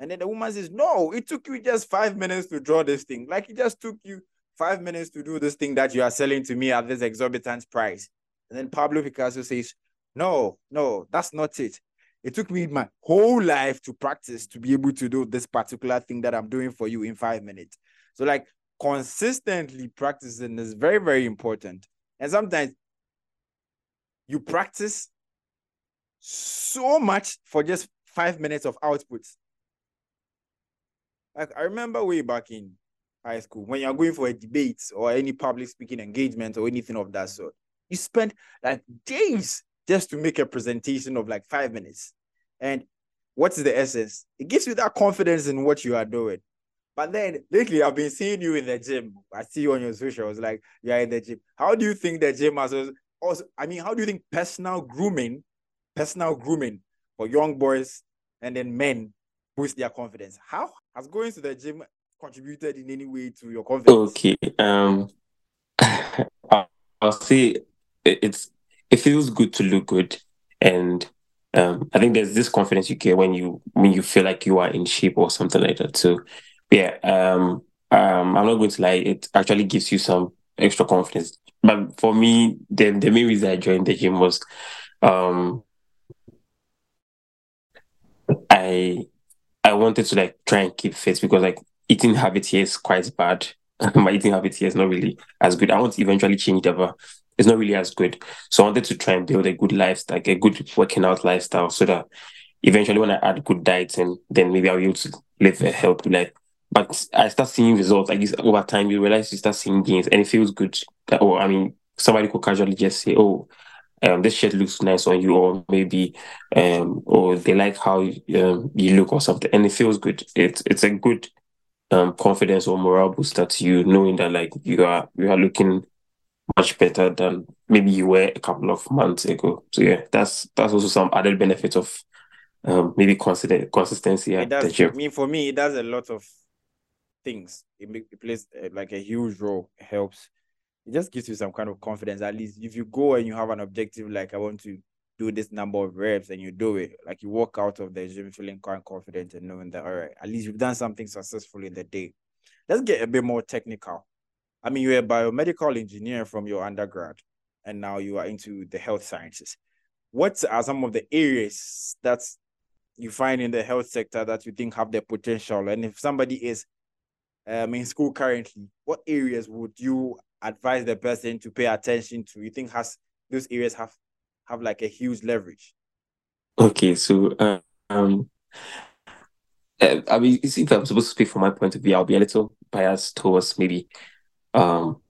And then the woman says, No, it took you just five minutes to draw this thing. Like it just took you five minutes to do this thing that you are selling to me at this exorbitant price. And then Pablo Picasso says, No, no, that's not it. It took me my whole life to practice to be able to do this particular thing that I'm doing for you in five minutes. So, like, consistently practicing is very, very important. And sometimes you practice so much for just five minutes of output like I remember way back in high school when you're going for a debate or any public speaking engagement or anything of that sort, you spend like days just to make a presentation of like five minutes. And what's the essence? It gives you that confidence in what you are doing. But then lately, I've been seeing you in the gym. I see you on your socials, like you're in the gym. How do you think the gym has also? I mean, how do you think personal grooming, personal grooming for young boys and then men boost their confidence? How has going to the gym contributed in any way to your confidence? Okay. Um, I'll say it's it feels good to look good, and um, I think there's this confidence you get when you when you feel like you are in shape or something like that. So, yeah. Um, um, I'm not going to lie. It actually gives you some extra confidence. But for me, the the main reason I joined the gym was, um, I I wanted to like try and keep fit because like eating habit here is quite bad. my eating habit here is not really as good. I want to eventually change that, but it's not really as good. So I wanted to try and build a good lifestyle, like a good working out lifestyle, so that eventually when I add good diets and then maybe I'll be able to live a healthy life. But I start seeing results I guess over time. You realize you start seeing gains, and it feels good. Or oh, I mean, somebody could casually just say, "Oh, um, this shirt looks nice on you," or maybe, um, or they like how um, you look or something, and it feels good. It's it's a good um confidence or morale booster to you, knowing that like you are you are looking much better than maybe you were a couple of months ago. So yeah, that's that's also some added benefit of um maybe consistent consistency at the gym. I mean, for me, it does a lot of things. It, it plays uh, like a huge role. It helps. It just gives you some kind of confidence. At least if you go and you have an objective, like I want to do this number of reps, and you do it, like you walk out of the gym feeling quite confident and knowing that all right, at least you've done something successful in the day. Let's get a bit more technical. I mean, you're a biomedical engineer from your undergrad, and now you are into the health sciences. What are some of the areas that you find in the health sector that you think have the potential? And if somebody is um, in school currently, what areas would you advise the person to pay attention to? You think has those areas have have like a huge leverage? Okay, so um, uh, I mean, if I'm supposed to speak from my point of view, I'll be a little biased towards maybe um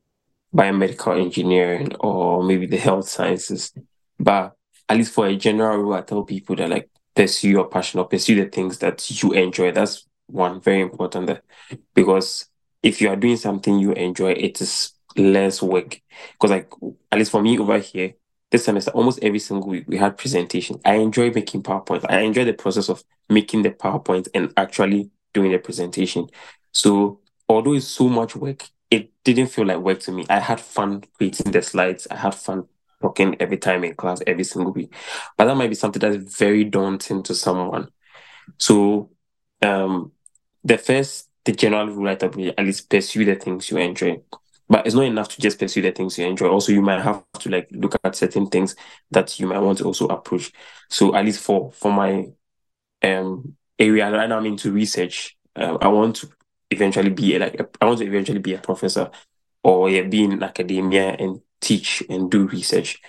biomedical engineering or maybe the health sciences. But at least for a general rule, I tell people that like pursue your passion or pursue the things that you enjoy. That's one very important there. Because if you are doing something you enjoy, it is less work. Because like at least for me over here, this semester, almost every single week we had presentation. I enjoy making PowerPoint. I enjoy the process of making the PowerPoint and actually doing the presentation. So although it's so much work, it didn't feel like work to me. I had fun creating the slides. I had fun talking every time in class, every single week. But that might be something that's very daunting to someone. So um the first the general rule at least pursue the things you enjoy. But it's not enough to just pursue the things you enjoy. Also, you might have to like look at certain things that you might want to also approach. So at least for for my um area right now, I'm into research. Um, I want to eventually be a, like a, I want to eventually be a professor or yeah, be in academia and teach and do research.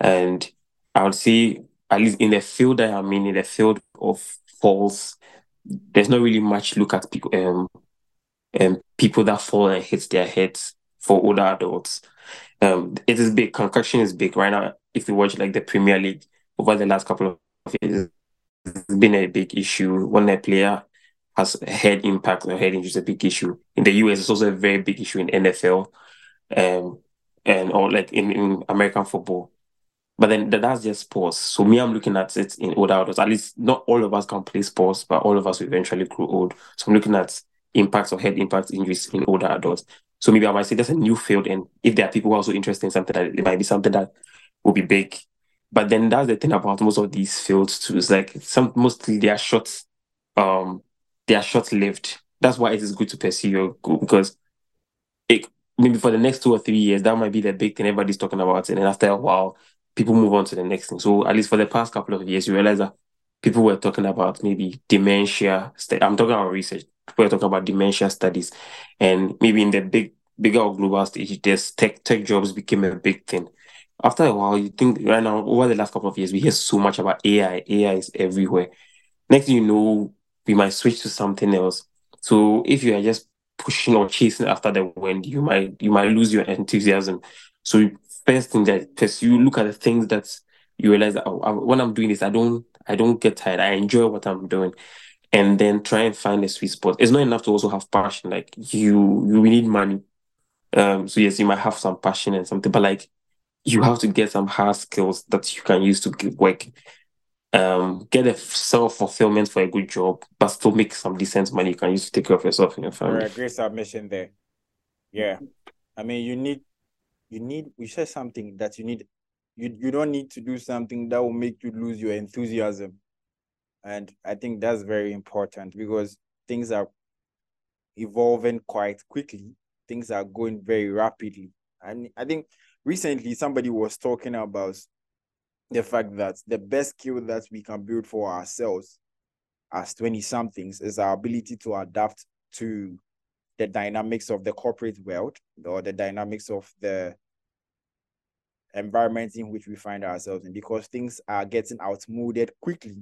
And I would say at least in the field that I'm in, in the field of falls, there's not really much look at people um um people that fall and hit their heads for older adults. Um, it is big. Concussion is big right now. If you watch like the Premier League over the last couple of years, it's been a big issue when a player has head impact or head injury is a big issue. In the US, it's also a very big issue in NFL, um, and or like in, in American football. But then that's just sports. So me, I'm looking at it in older adults. At least not all of us can play sports, but all of us will eventually grow old. So I'm looking at impacts or head impact injuries in older adults. So maybe I might say that's a new field, and if there are people who are also interested in something, that it might be something that will be big. But then that's the thing about most of these fields too. It's like some mostly they are short, um, they are short lived. That's why it is good to pursue your goal because it maybe for the next two or three years that might be the big thing everybody's talking about, and then after a while people move on to the next thing. So at least for the past couple of years, you realize that people were talking about maybe dementia. st- I'm talking about research. People were talking about dementia studies, and maybe in the big, bigger global stage, there's tech tech jobs became a big thing. After a while, you think right now over the last couple of years, we hear so much about AI. AI is everywhere. Next thing you know, we might switch to something else. So if you are just pushing or chasing after the wind, you might you might lose your enthusiasm. So first thing that first you look at the things that you realize that oh, I- when I'm doing this, I don't I don't get tired. I enjoy what I'm doing, and then try and find a sweet spot. It's not enough to also have passion. Like you you need money. Um. So yes, you might have some passion and something, but like you have to get some hard skills that you can use to get work. Um, get a self fulfillment for a good job, but still make some decent money you can use to take care of yourself and your family. a great submission there. Yeah. I mean, you need, you need, we said something that you need, you, you don't need to do something that will make you lose your enthusiasm. And I think that's very important because things are evolving quite quickly. Things are going very rapidly. And I think recently somebody was talking about the fact that the best skill that we can build for ourselves as 20 somethings is our ability to adapt to the dynamics of the corporate world or the dynamics of the environment in which we find ourselves in because things are getting outmoded quickly.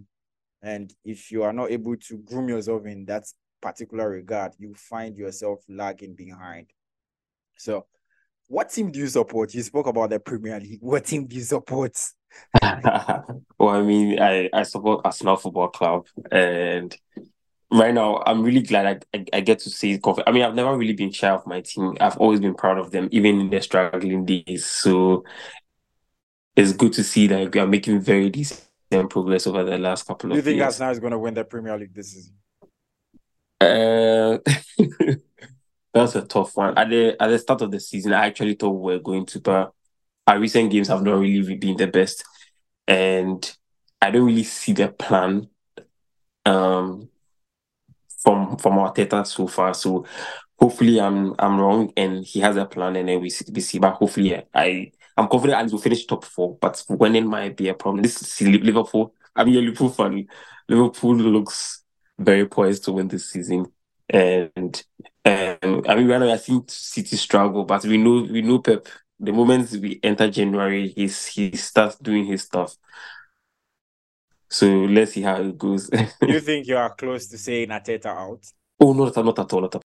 And if you are not able to groom yourself in that particular regard, you find yourself lagging behind. So, what team do you support? You spoke about the Premier League. What team do you support? well, I mean, I, I support Arsenal Football Club, and right now I'm really glad I, I, I get to see. I mean, I've never really been shy of my team. I've always been proud of them, even in their struggling days. So it's good to see that we are making very decent progress over the last couple of years. do you think years. Arsenal is going to win the Premier League this season? Uh, that's a tough one. At the at the start of the season, I actually thought we were going to, but our recent games have not really been the best, and I don't really see the plan um from from Arteta so far. So hopefully I'm I'm wrong and he has a plan and then we see, we see. But hopefully yeah, I I'm confident Alex will finish top four, but winning might be a problem. This is Liverpool. I'm a Liverpool fan. Liverpool looks very poised to win this season. And um, I mean, right now I think City struggle, but we know we know Pep. The moment we enter January, he's he starts doing his stuff. So let's see how it goes. Do you think you are close to saying Arteta out? oh, not, not at all. Not at all.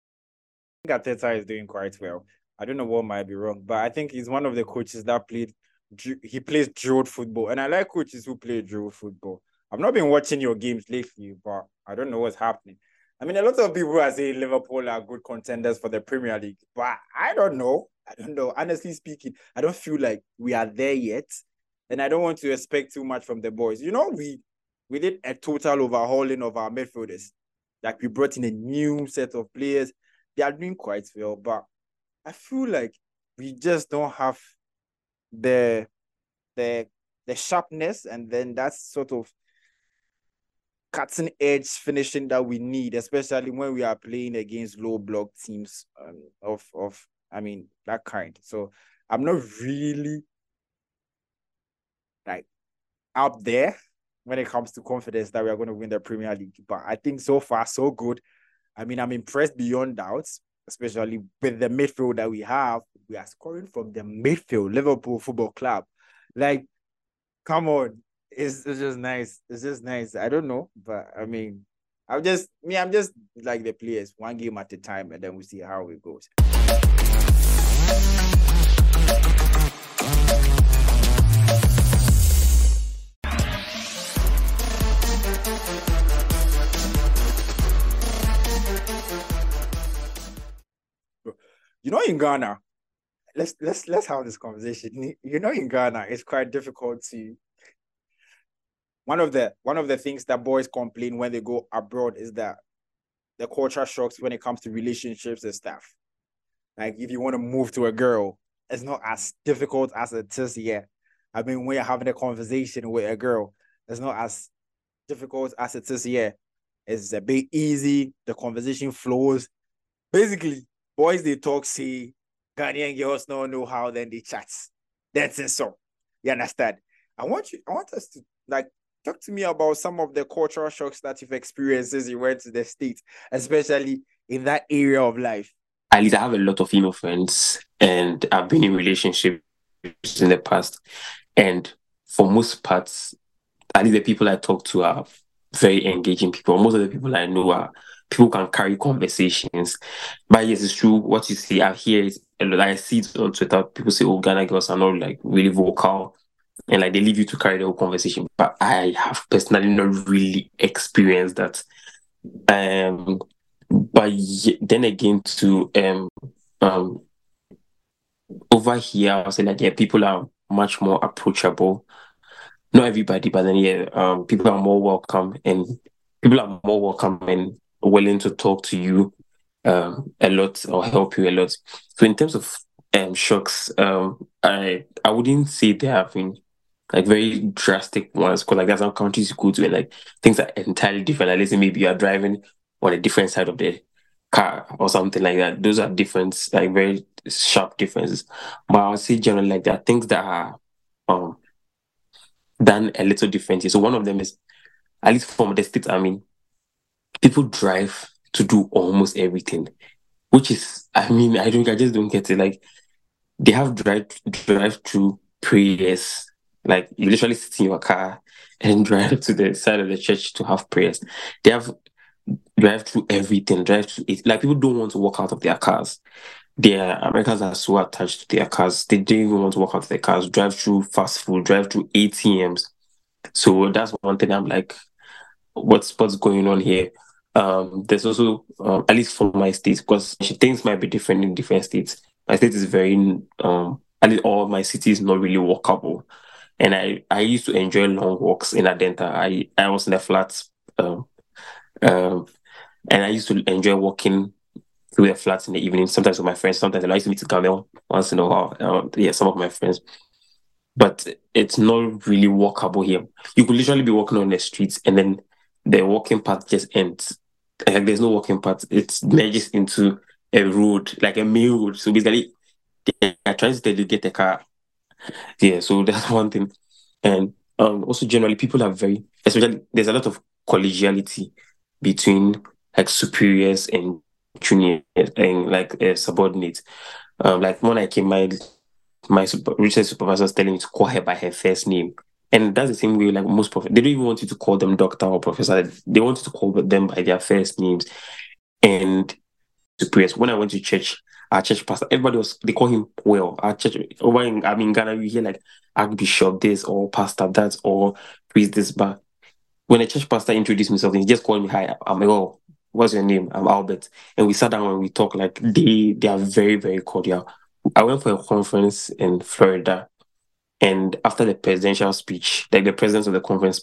I think Arteta is doing quite well. I don't know what might be wrong, but I think he's one of the coaches that played. He plays drilled football, and I like coaches who play drilled football. I've not been watching your games lately, but I don't know what's happening. I mean, a lot of people are saying Liverpool are good contenders for the Premier League, but I don't know. I don't know. Honestly speaking, I don't feel like we are there yet, and I don't want to expect too much from the boys. You know, we we did a total overhauling of our midfielders. Like we brought in a new set of players. They are doing quite well, but I feel like we just don't have the the the sharpness and then that sort of cutting edge finishing that we need, especially when we are playing against low block teams um, of of I mean that kind. So I'm not really like up there when it comes to confidence that we are going to win the Premier League. But I think so far so good. I mean, I'm impressed beyond doubts, especially with the midfield that we have. We are scoring from the midfield, Liverpool Football Club. Like, come on, it's, it's just nice. It's just nice. I don't know, but I mean, I'm just me. I'm just like the players, one game at a time, and then we see how it goes. You know, in Ghana, let's let's let's have this conversation. You know, in Ghana, it's quite difficult to one of the one of the things that boys complain when they go abroad is that the culture shocks when it comes to relationships and stuff. Like if you want to move to a girl, it's not as difficult as it is here. I mean, when you're having a conversation with a girl, it's not as difficult as it is here. It's a bit easy. The conversation flows. Basically, boys they talk, see Ghanaian girls don't know how, then they chat. That's it. So you understand? I want you, I want us to like talk to me about some of the cultural shocks that you've experienced as you went to the States, especially in that area of life. At least I have a lot of female friends and I've been in relationships in the past. And for most parts, at least the people I talk to are very engaging people. Most of the people I know are people can carry conversations. But yes, it's true. What you see, I hear it lot. I see it on Twitter. People say, "Oh, Ghana girls are not like really vocal," and like they leave you to carry the whole conversation. But I have personally not really experienced that. Um, but then again, to um, um, over here, I'll say like yeah, people are much more approachable. Not everybody, but then yeah, um, people are more welcome and people are more welcome and willing to talk to you um, a lot or help you a lot. So in terms of um, shocks, um, I I wouldn't say there have been like very drastic ones because like there's some countries you go to and like things are entirely different. Like let's say maybe you are driving on a different side of the car or something like that. Those are different, like very sharp differences. But I would say generally like there are things that are um done a little differently. So one of them is at least from the states, I mean, people drive to do almost everything. which is, I mean, I don't, I just don't get it. Like, they have drive drive through prayers. Like, you literally sit in your car and drive to the side of the church to have prayers. They have drive through everything, drive through it. Like, people don't want to walk out of their cars. Their Americans are so attached to their cars. They don't even want to walk out of their cars, drive through fast food, drive through ATMs. So that's one thing I'm like, what's what's going on here? Um, there's also um, at least for my state because things might be different in different states. My state is very um, at least all my city is not really walkable, and I I used to enjoy long walks in Adenta. I I was in the flats, um, um, and I used to enjoy walking through the flats in the evening. Sometimes with my friends. Sometimes I used to meet Gamel once in a while. Um, yeah, some of my friends but it's not really walkable here. You could literally be walking on the streets and then the walking path just ends. Like there's no walking path. It merges into a road, like a main road. So basically, they are trying to get a car. Yeah, so that's one thing. And um, also generally, people are very, especially there's a lot of collegiality between like superiors and juniors and like uh, subordinates. Um, like when I came, my my super, research supervisor was telling me to call her by her first name. And that's the same way, like most professors, they don't even want you to call them doctor or professor. They want you to call them by their first names. And superiors, when I went to church, our church pastor, everybody was, they call him well. Our church, over in, I mean, Ghana, you hear like Archbishop this or Pastor that or priest this. But when a church pastor introduced himself, he just called me, Hi, I'm like, oh, what's your name? I'm Albert. And we sat down and we talked like they, they are very, very cordial. I went for a conference in Florida, and after the presidential speech, like the president of the conference,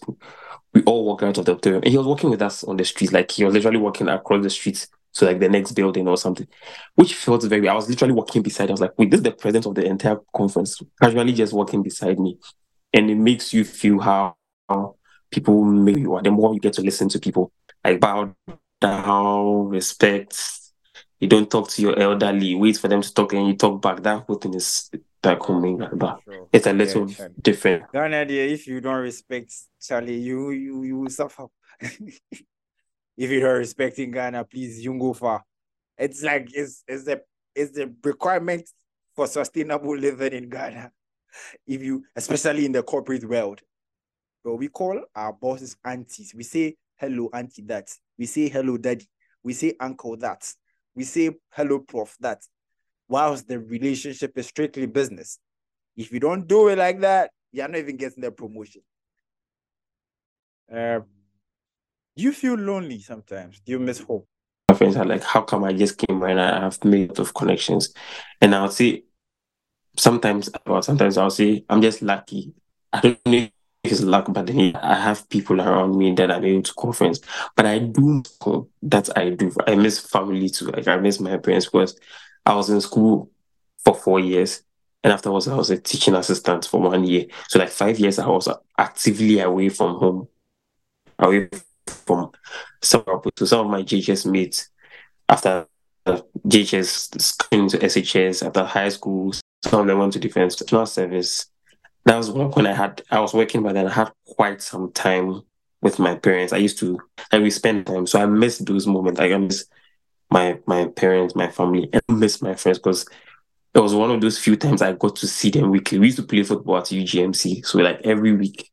we all walked out of the auditorium, and he was walking with us on the streets, like he was literally walking across the streets to like the next building or something, which felt very. I was literally walking beside. I was like, "Wait, this is the president of the entire conference, casually just walking beside me," and it makes you feel how, people make you are. The more you get to listen to people, like bow down, respect you don't talk to your elderly, wait for them to talk and you talk back. That whole thing is back home but sure. it's a little yeah, different. Ghana, if you don't respect Charlie, you you you will suffer. if you don't respect in Ghana, please you go far. It's like it's it's the it's the requirement for sustainable living in Ghana. If you, especially in the corporate world, but we call our bosses aunties. We say hello, auntie that. We say hello, daddy. We say uncle that we say hello prof that whilst the relationship is strictly business. If you don't do it like that you're not even getting the promotion. Um do you feel lonely sometimes? Do you miss home? My friends are like how come i just came and i have made of connections. And i'll say sometimes well sometimes i'll say i'm just lucky. I don't know is luck, but then I have people around me that I'm able to call friends. But I do that I do. I miss family too. Like I miss my parents because I was in school for four years. And afterwards, I was a teaching assistant for one year. So, like five years, I was actively away from home, away from some so some of my JHS mates. After JHS coming to SHS, after high school, some of them went to defense service that was when I had I was working, but then I had quite some time with my parents. I used to and we spend time, so I missed those moments. Like I miss my my parents, my family, and miss my friends because it was one of those few times I got to see them weekly. We used to play football at UGMC, so like every week,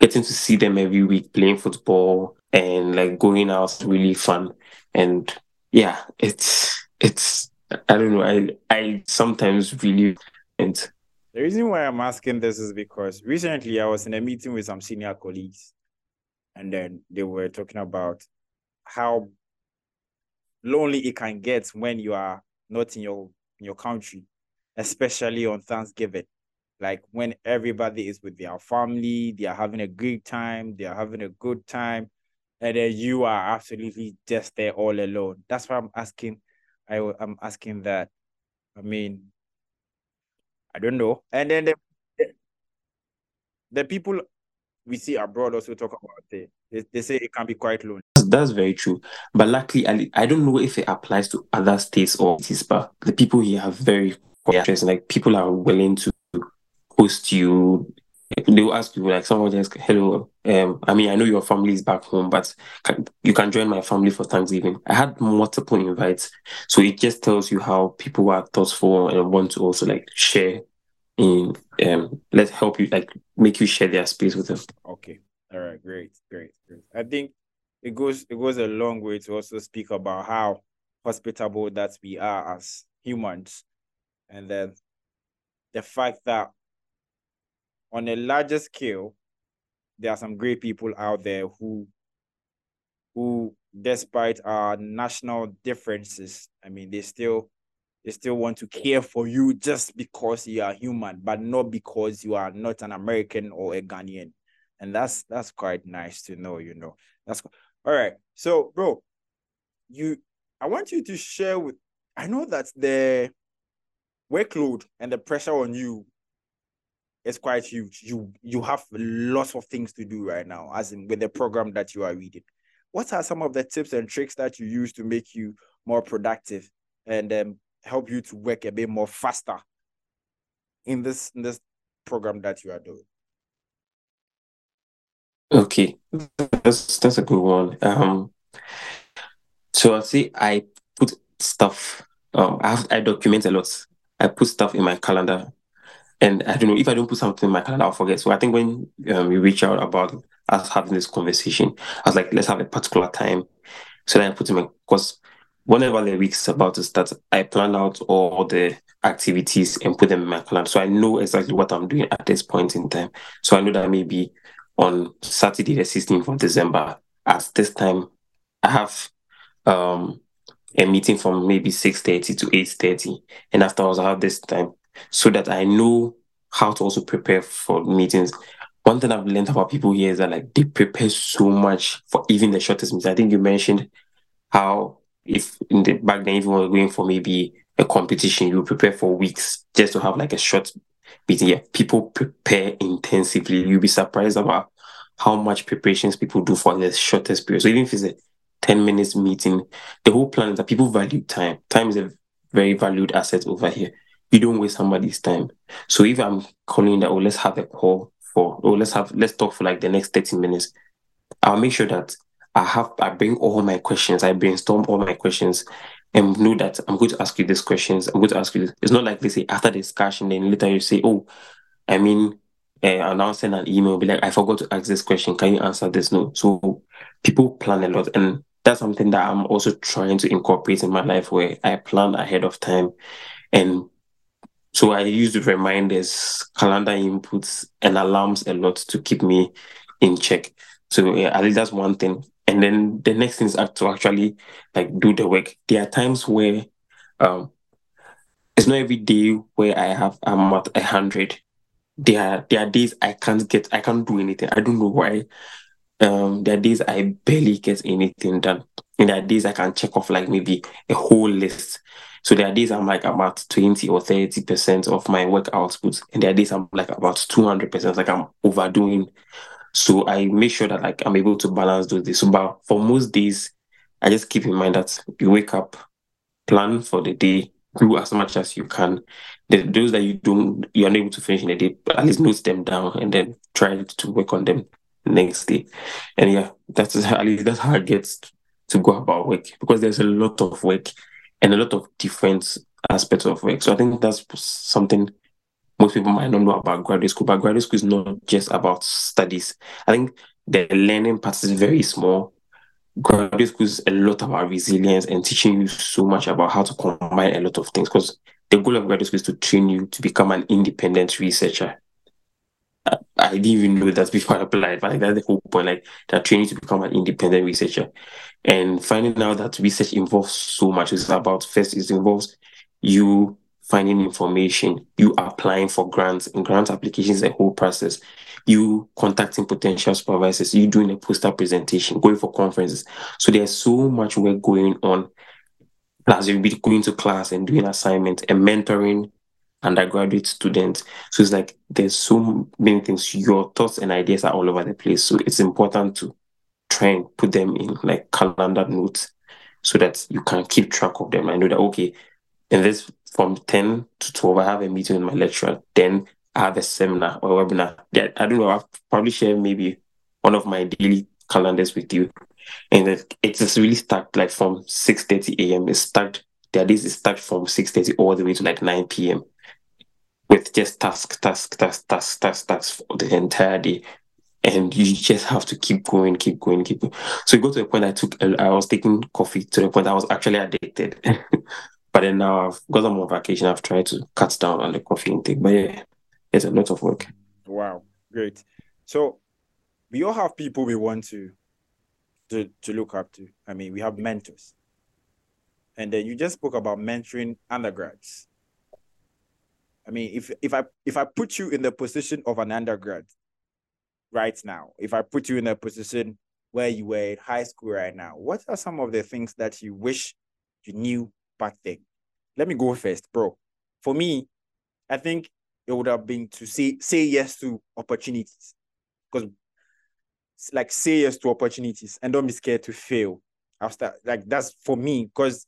getting to see them every week playing football and like going out really fun. And yeah, it's it's I don't know. I I sometimes really and the reason why I'm asking this is because recently I was in a meeting with some senior colleagues, and then they were talking about how lonely it can get when you are not in your in your country, especially on Thanksgiving. Like when everybody is with their family, they are having a great time, they are having a good time, and then you are absolutely just there all alone. That's why I'm asking. I, I'm asking that. I mean, I don't know. And then the, the people we see abroad also talk about it. They, they say it can be quite lonely. That's very true. But luckily, I, I don't know if it applies to other states or cities, but the people here are very interesting. Like people are willing to host you they will ask you like someone just hello um i mean i know your family is back home but can, you can join my family for thanksgiving i had multiple invites so it just tells you how people are thoughtful and want to also like share in um let's help you like make you share their space with them okay all right great great great i think it goes it goes a long way to also speak about how hospitable that we are as humans and then the fact that on a larger scale, there are some great people out there who who despite our national differences, I mean they still they still want to care for you just because you are human, but not because you are not an American or a Ghanaian. And that's that's quite nice to know, you know. That's all right. So, bro, you I want you to share with I know that the workload and the pressure on you is quite huge. You you have lots of things to do right now, as in with the program that you are reading. What are some of the tips and tricks that you use to make you more productive and um, help you to work a bit more faster in this in this program that you are doing? Okay, that's that's a good one. Um, so I'll say I put stuff. Um, I have I document a lot. I put stuff in my calendar and I don't know if I don't put something in my calendar, I'll forget. So I think when um, you reach out about us having this conversation, I was like, let's have a particular time. So then I put in my because whenever the week's about to start, I plan out all the activities and put them in my calendar. So I know exactly what I'm doing at this point in time. So I know that maybe on Saturday, the 16th of December, at this time, I have um a meeting from maybe 6.30 to 8.30. And afterwards, I have this time so that I know how to also prepare for meetings. One thing I've learned about people here is that like they prepare so much for even the shortest meetings. I think you mentioned how if in the back then if you were going for maybe a competition, you prepare for weeks just to have like a short meeting. Yeah, people prepare intensively. You'll be surprised about how much preparations people do for the shortest period. So even if it's a 10 minutes meeting, the whole plan is that people value time. Time is a very valued asset over here you don't waste somebody's time. So if I'm calling that, oh, let's have a call for, oh, let's have, let's talk for like the next 30 minutes, I'll make sure that I have, I bring all my questions, I brainstorm all my questions and know that I'm going to ask you these questions. I'm going to ask you this. It's not like they say after the discussion, then later you say, oh, I mean, uh, I'll send an email, be like, I forgot to ask this question. Can you answer this? No. So people plan a lot. And that's something that I'm also trying to incorporate in my life where I plan ahead of time and so I use reminders, calendar inputs, and alarms a lot to keep me in check. So yeah, at least that's one thing. And then the next thing is to actually like do the work. There are times where um it's not every day where I have I'm at a hundred. There are there are days I can't get I can't do anything. I don't know why. Um there are days I barely get anything done. And there are days I can check off like maybe a whole list. So there are days I'm like about 20 or 30% of my work output. And there are days I'm like about 200%, like I'm overdoing. So I make sure that like I'm able to balance those days. So but for most days, I just keep in mind that you wake up, plan for the day, do as much as you can. The, those that you don't, you're unable to finish in a day, at least note them down and then try to work on them next day. And yeah, that's at least that's how it gets to go about work because there's a lot of work and a lot of different aspects of work. So I think that's something most people might not know about graduate school, but graduate school is not just about studies. I think the learning part is very small. Graduate school is a lot about resilience and teaching you so much about how to combine a lot of things because the goal of graduate school is to train you to become an independent researcher. I, I didn't even know that before I applied, but like that's the whole point. Like that training to become an independent researcher and finding out that research involves so much. It's about first, it involves you finding information, you applying for grants, and grant applications, the whole process. You contacting potential supervisors, you doing a poster presentation, going for conferences. So there's so much work going on. Plus, you'll be going to class and doing assignments and mentoring undergraduate students. So it's like there's so many things. Your thoughts and ideas are all over the place. So it's important to try and put them in like calendar notes so that you can keep track of them. I know that okay, in this from 10 to 12, I have a meeting with my lecturer. Then I have a seminar or webinar. Yeah, I don't know. I'll probably share maybe one of my daily calendars with you. And it, it's just really start like from 6 30 a.m. It start there days it start from 6 30 all the way to like 9 p.m. with just task, task, task, task, task, task for the entire day. And you just have to keep going, keep going, keep going. So you go to the point I took I was taking coffee to the point I was actually addicted. but then now I've got I'm on vacation, I've tried to cut down on the coffee intake. But yeah, it's a lot of work. Wow, great. So we all have people we want to to to look up to. I mean, we have mentors. And then you just spoke about mentoring undergrads. I mean, if if I if I put you in the position of an undergrad right now, if I put you in a position where you were in high school right now, what are some of the things that you wish you knew back? Let me go first, bro. For me, I think it would have been to say say yes to opportunities. Because like say yes to opportunities and don't be scared to fail. Start like that's for me because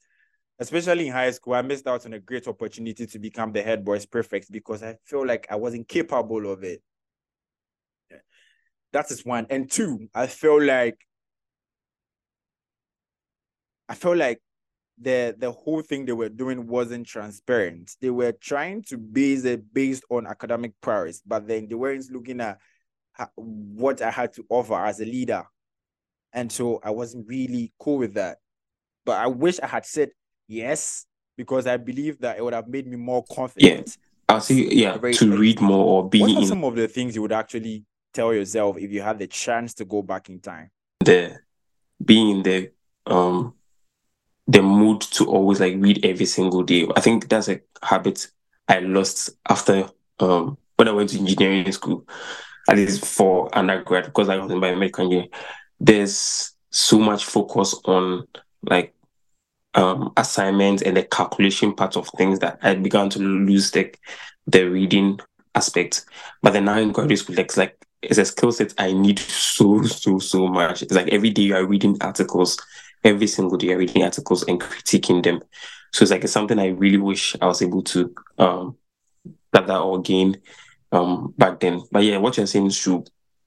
especially in high school, I missed out on a great opportunity to become the head boys prefect because I feel like I wasn't capable of it. That is one. And two, I feel like I felt like the the whole thing they were doing wasn't transparent. They were trying to base it based on academic prowess, but then they weren't looking at what I had to offer as a leader. And so I wasn't really cool with that. But I wish I had said yes, because I believe that it would have made me more confident. Yeah. I'll see, yeah, to read more or be what are in some of the things you would actually tell yourself if you had the chance to go back in time? the being the um the mood to always like read every single day. I think that's a habit I lost after um when I went to engineering school, at least for undergrad, because I was in biomedical engineering. There's so much focus on like um assignments and the calculation part of things that I began to lose the the reading aspect. But then now in graduate school, like, it's like it's a skill set I need so so so much. It's like every day you are reading articles, every single day reading articles and critiquing them. So it's like it's something I really wish I was able to um that all gain um back then. But yeah, what you're saying is true.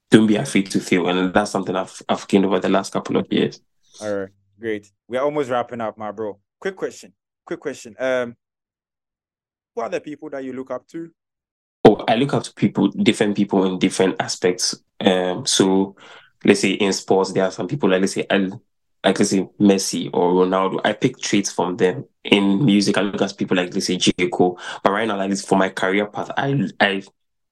Don't be afraid to fail, and that's something I've I've gained over the last couple of years. All right, great. We're almost wrapping up, my bro. Quick question. Quick question. Um, who are the people that you look up to? Oh, I look up to people, different people in different aspects. Um, so let's say in sports, there are some people like let's say I like let's say Messi or Ronaldo. I pick traits from them. In music, I look at people like let's say J. Cole. But right now, like this for my career path, I I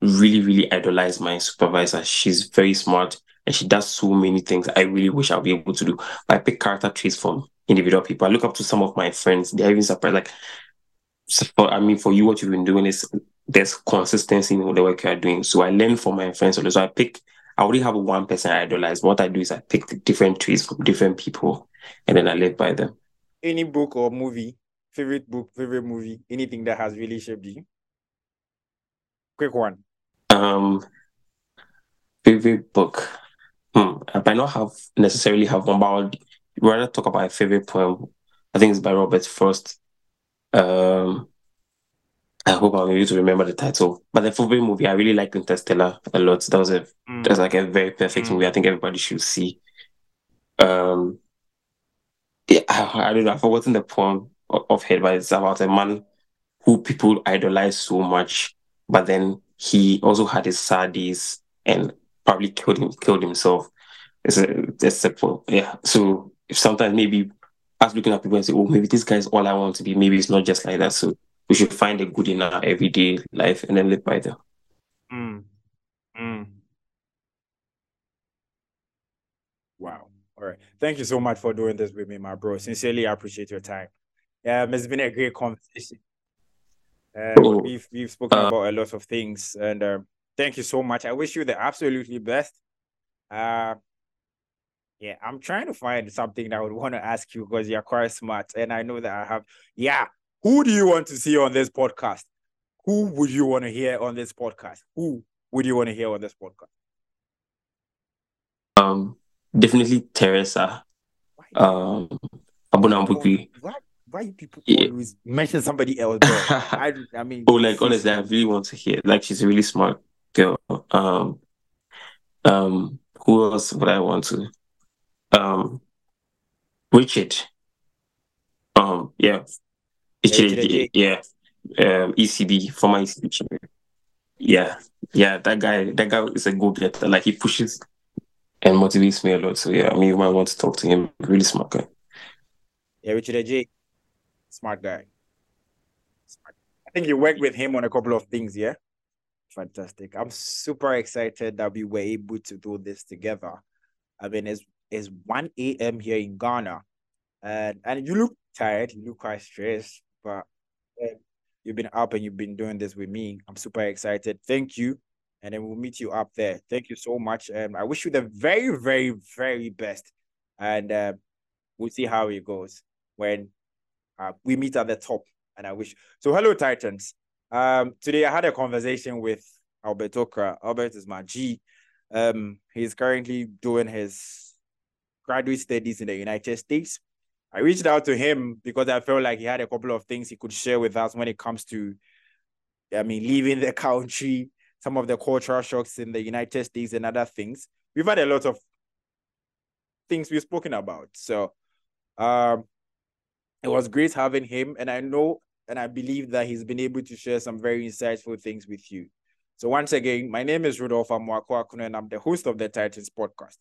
really, really idolize my supervisor. She's very smart and she does so many things I really wish I'll be able to do. But I pick character traits from individual people. I look up to some of my friends. They're even surprised. Like, for, I mean, for you, what you've been doing is there's consistency in the work you're doing. So I learn from my friends. So I pick, I already have one person I idolize. What I do is I pick different traits from different people and then I live by them. Any book or movie, favorite book, favorite movie, anything that has really shaped you? Quick one. Um, favorite book. Hmm. I might not have necessarily have one, but I'll rather talk about a favorite poem. I think it's by Robert Frost. Um, I hope I'm able to remember the title. But the favorite movie, I really liked Interstellar a lot. That was a Mm. that's like a very perfect Mm. movie. I think everybody should see. Um, yeah, I, I don't know. I've forgotten the poem of, head, but it's about a man who people idolize so much, but then he also had his sad days and probably killed him, killed himself. It's a, it's simple, yeah. So if sometimes maybe us looking at people and say, "Oh, maybe this guy's all I want to be," maybe it's not just like that. So we should find a good in our everyday life and then live by them. Mm. Mm. Wow. All right. Thank you so much for doing this with me, my bro. Sincerely, I appreciate your time. Um, it's been a great conversation. Oh, we've we've spoken uh, about a lot of things, and um, thank you so much. I wish you the absolutely best. Uh, yeah, I'm trying to find something that I would want to ask you because you're quite smart, and I know that I have. Yeah, who do you want to see on this podcast? Who would you want to hear on this podcast? Who would you want to hear on this podcast? Um, definitely Teresa. Um, Abunambugui. Why? why people Yeah. always mention somebody else? I, I mean, Oh, like honestly, I really want to hear. Like she's a really smart girl. Um, um, who else would I want to? Um, Richard. Um, yeah, Richard yeah, um, ECB, former ECB. Yeah, yeah, that guy, that guy is a go getter. Like he pushes and motivates me a lot. So yeah, I mean, you might want to talk to him. Really smart guy. Yeah, Richard J. Smart guy. Smart. I think you worked with him on a couple of things, yeah? Fantastic. I'm super excited that we were able to do this together. I mean, it's, it's 1 a.m. here in Ghana. And and you look tired, you look quite stressed, but uh, you've been up and you've been doing this with me. I'm super excited. Thank you. And then we'll meet you up there. Thank you so much. Um, I wish you the very, very, very best. And uh, we'll see how it goes when uh, we meet at the top. And I wish so. Hello, Titans. Um, today I had a conversation with Albert Okrah. Albert is my G. Um, he's currently doing his graduate studies in the United States. I reached out to him because I felt like he had a couple of things he could share with us when it comes to, I mean, leaving the country, some of the cultural shocks in the United States, and other things. We've had a lot of things we've spoken about. So, um, it was great having him, and I know and I believe that he's been able to share some very insightful things with you. So once again, my name is Rudolph Amwako and I'm the host of the Titans podcast,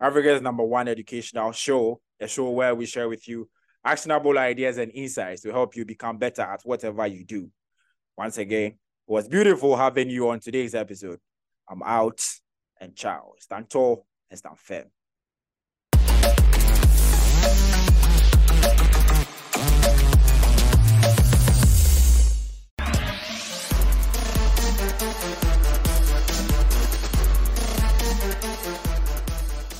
Africa's number one educational show, a show where we share with you actionable ideas and insights to help you become better at whatever you do. Once again, it was beautiful having you on today's episode. I'm out and ciao. Stand tall and stand firm.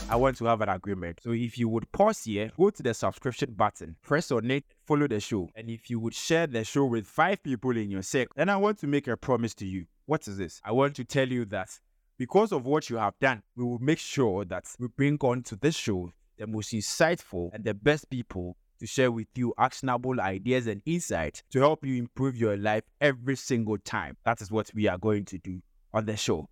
I want to have an agreement. So if you would pause here, go to the subscription button, press on it, follow the show. And if you would share the show with five people in your circle, then I want to make a promise to you. What is this? I want to tell you that because of what you have done, we will make sure that we bring on to this show the most insightful and the best people to share with you actionable ideas and insights to help you improve your life every single time. That is what we are going to do on the show.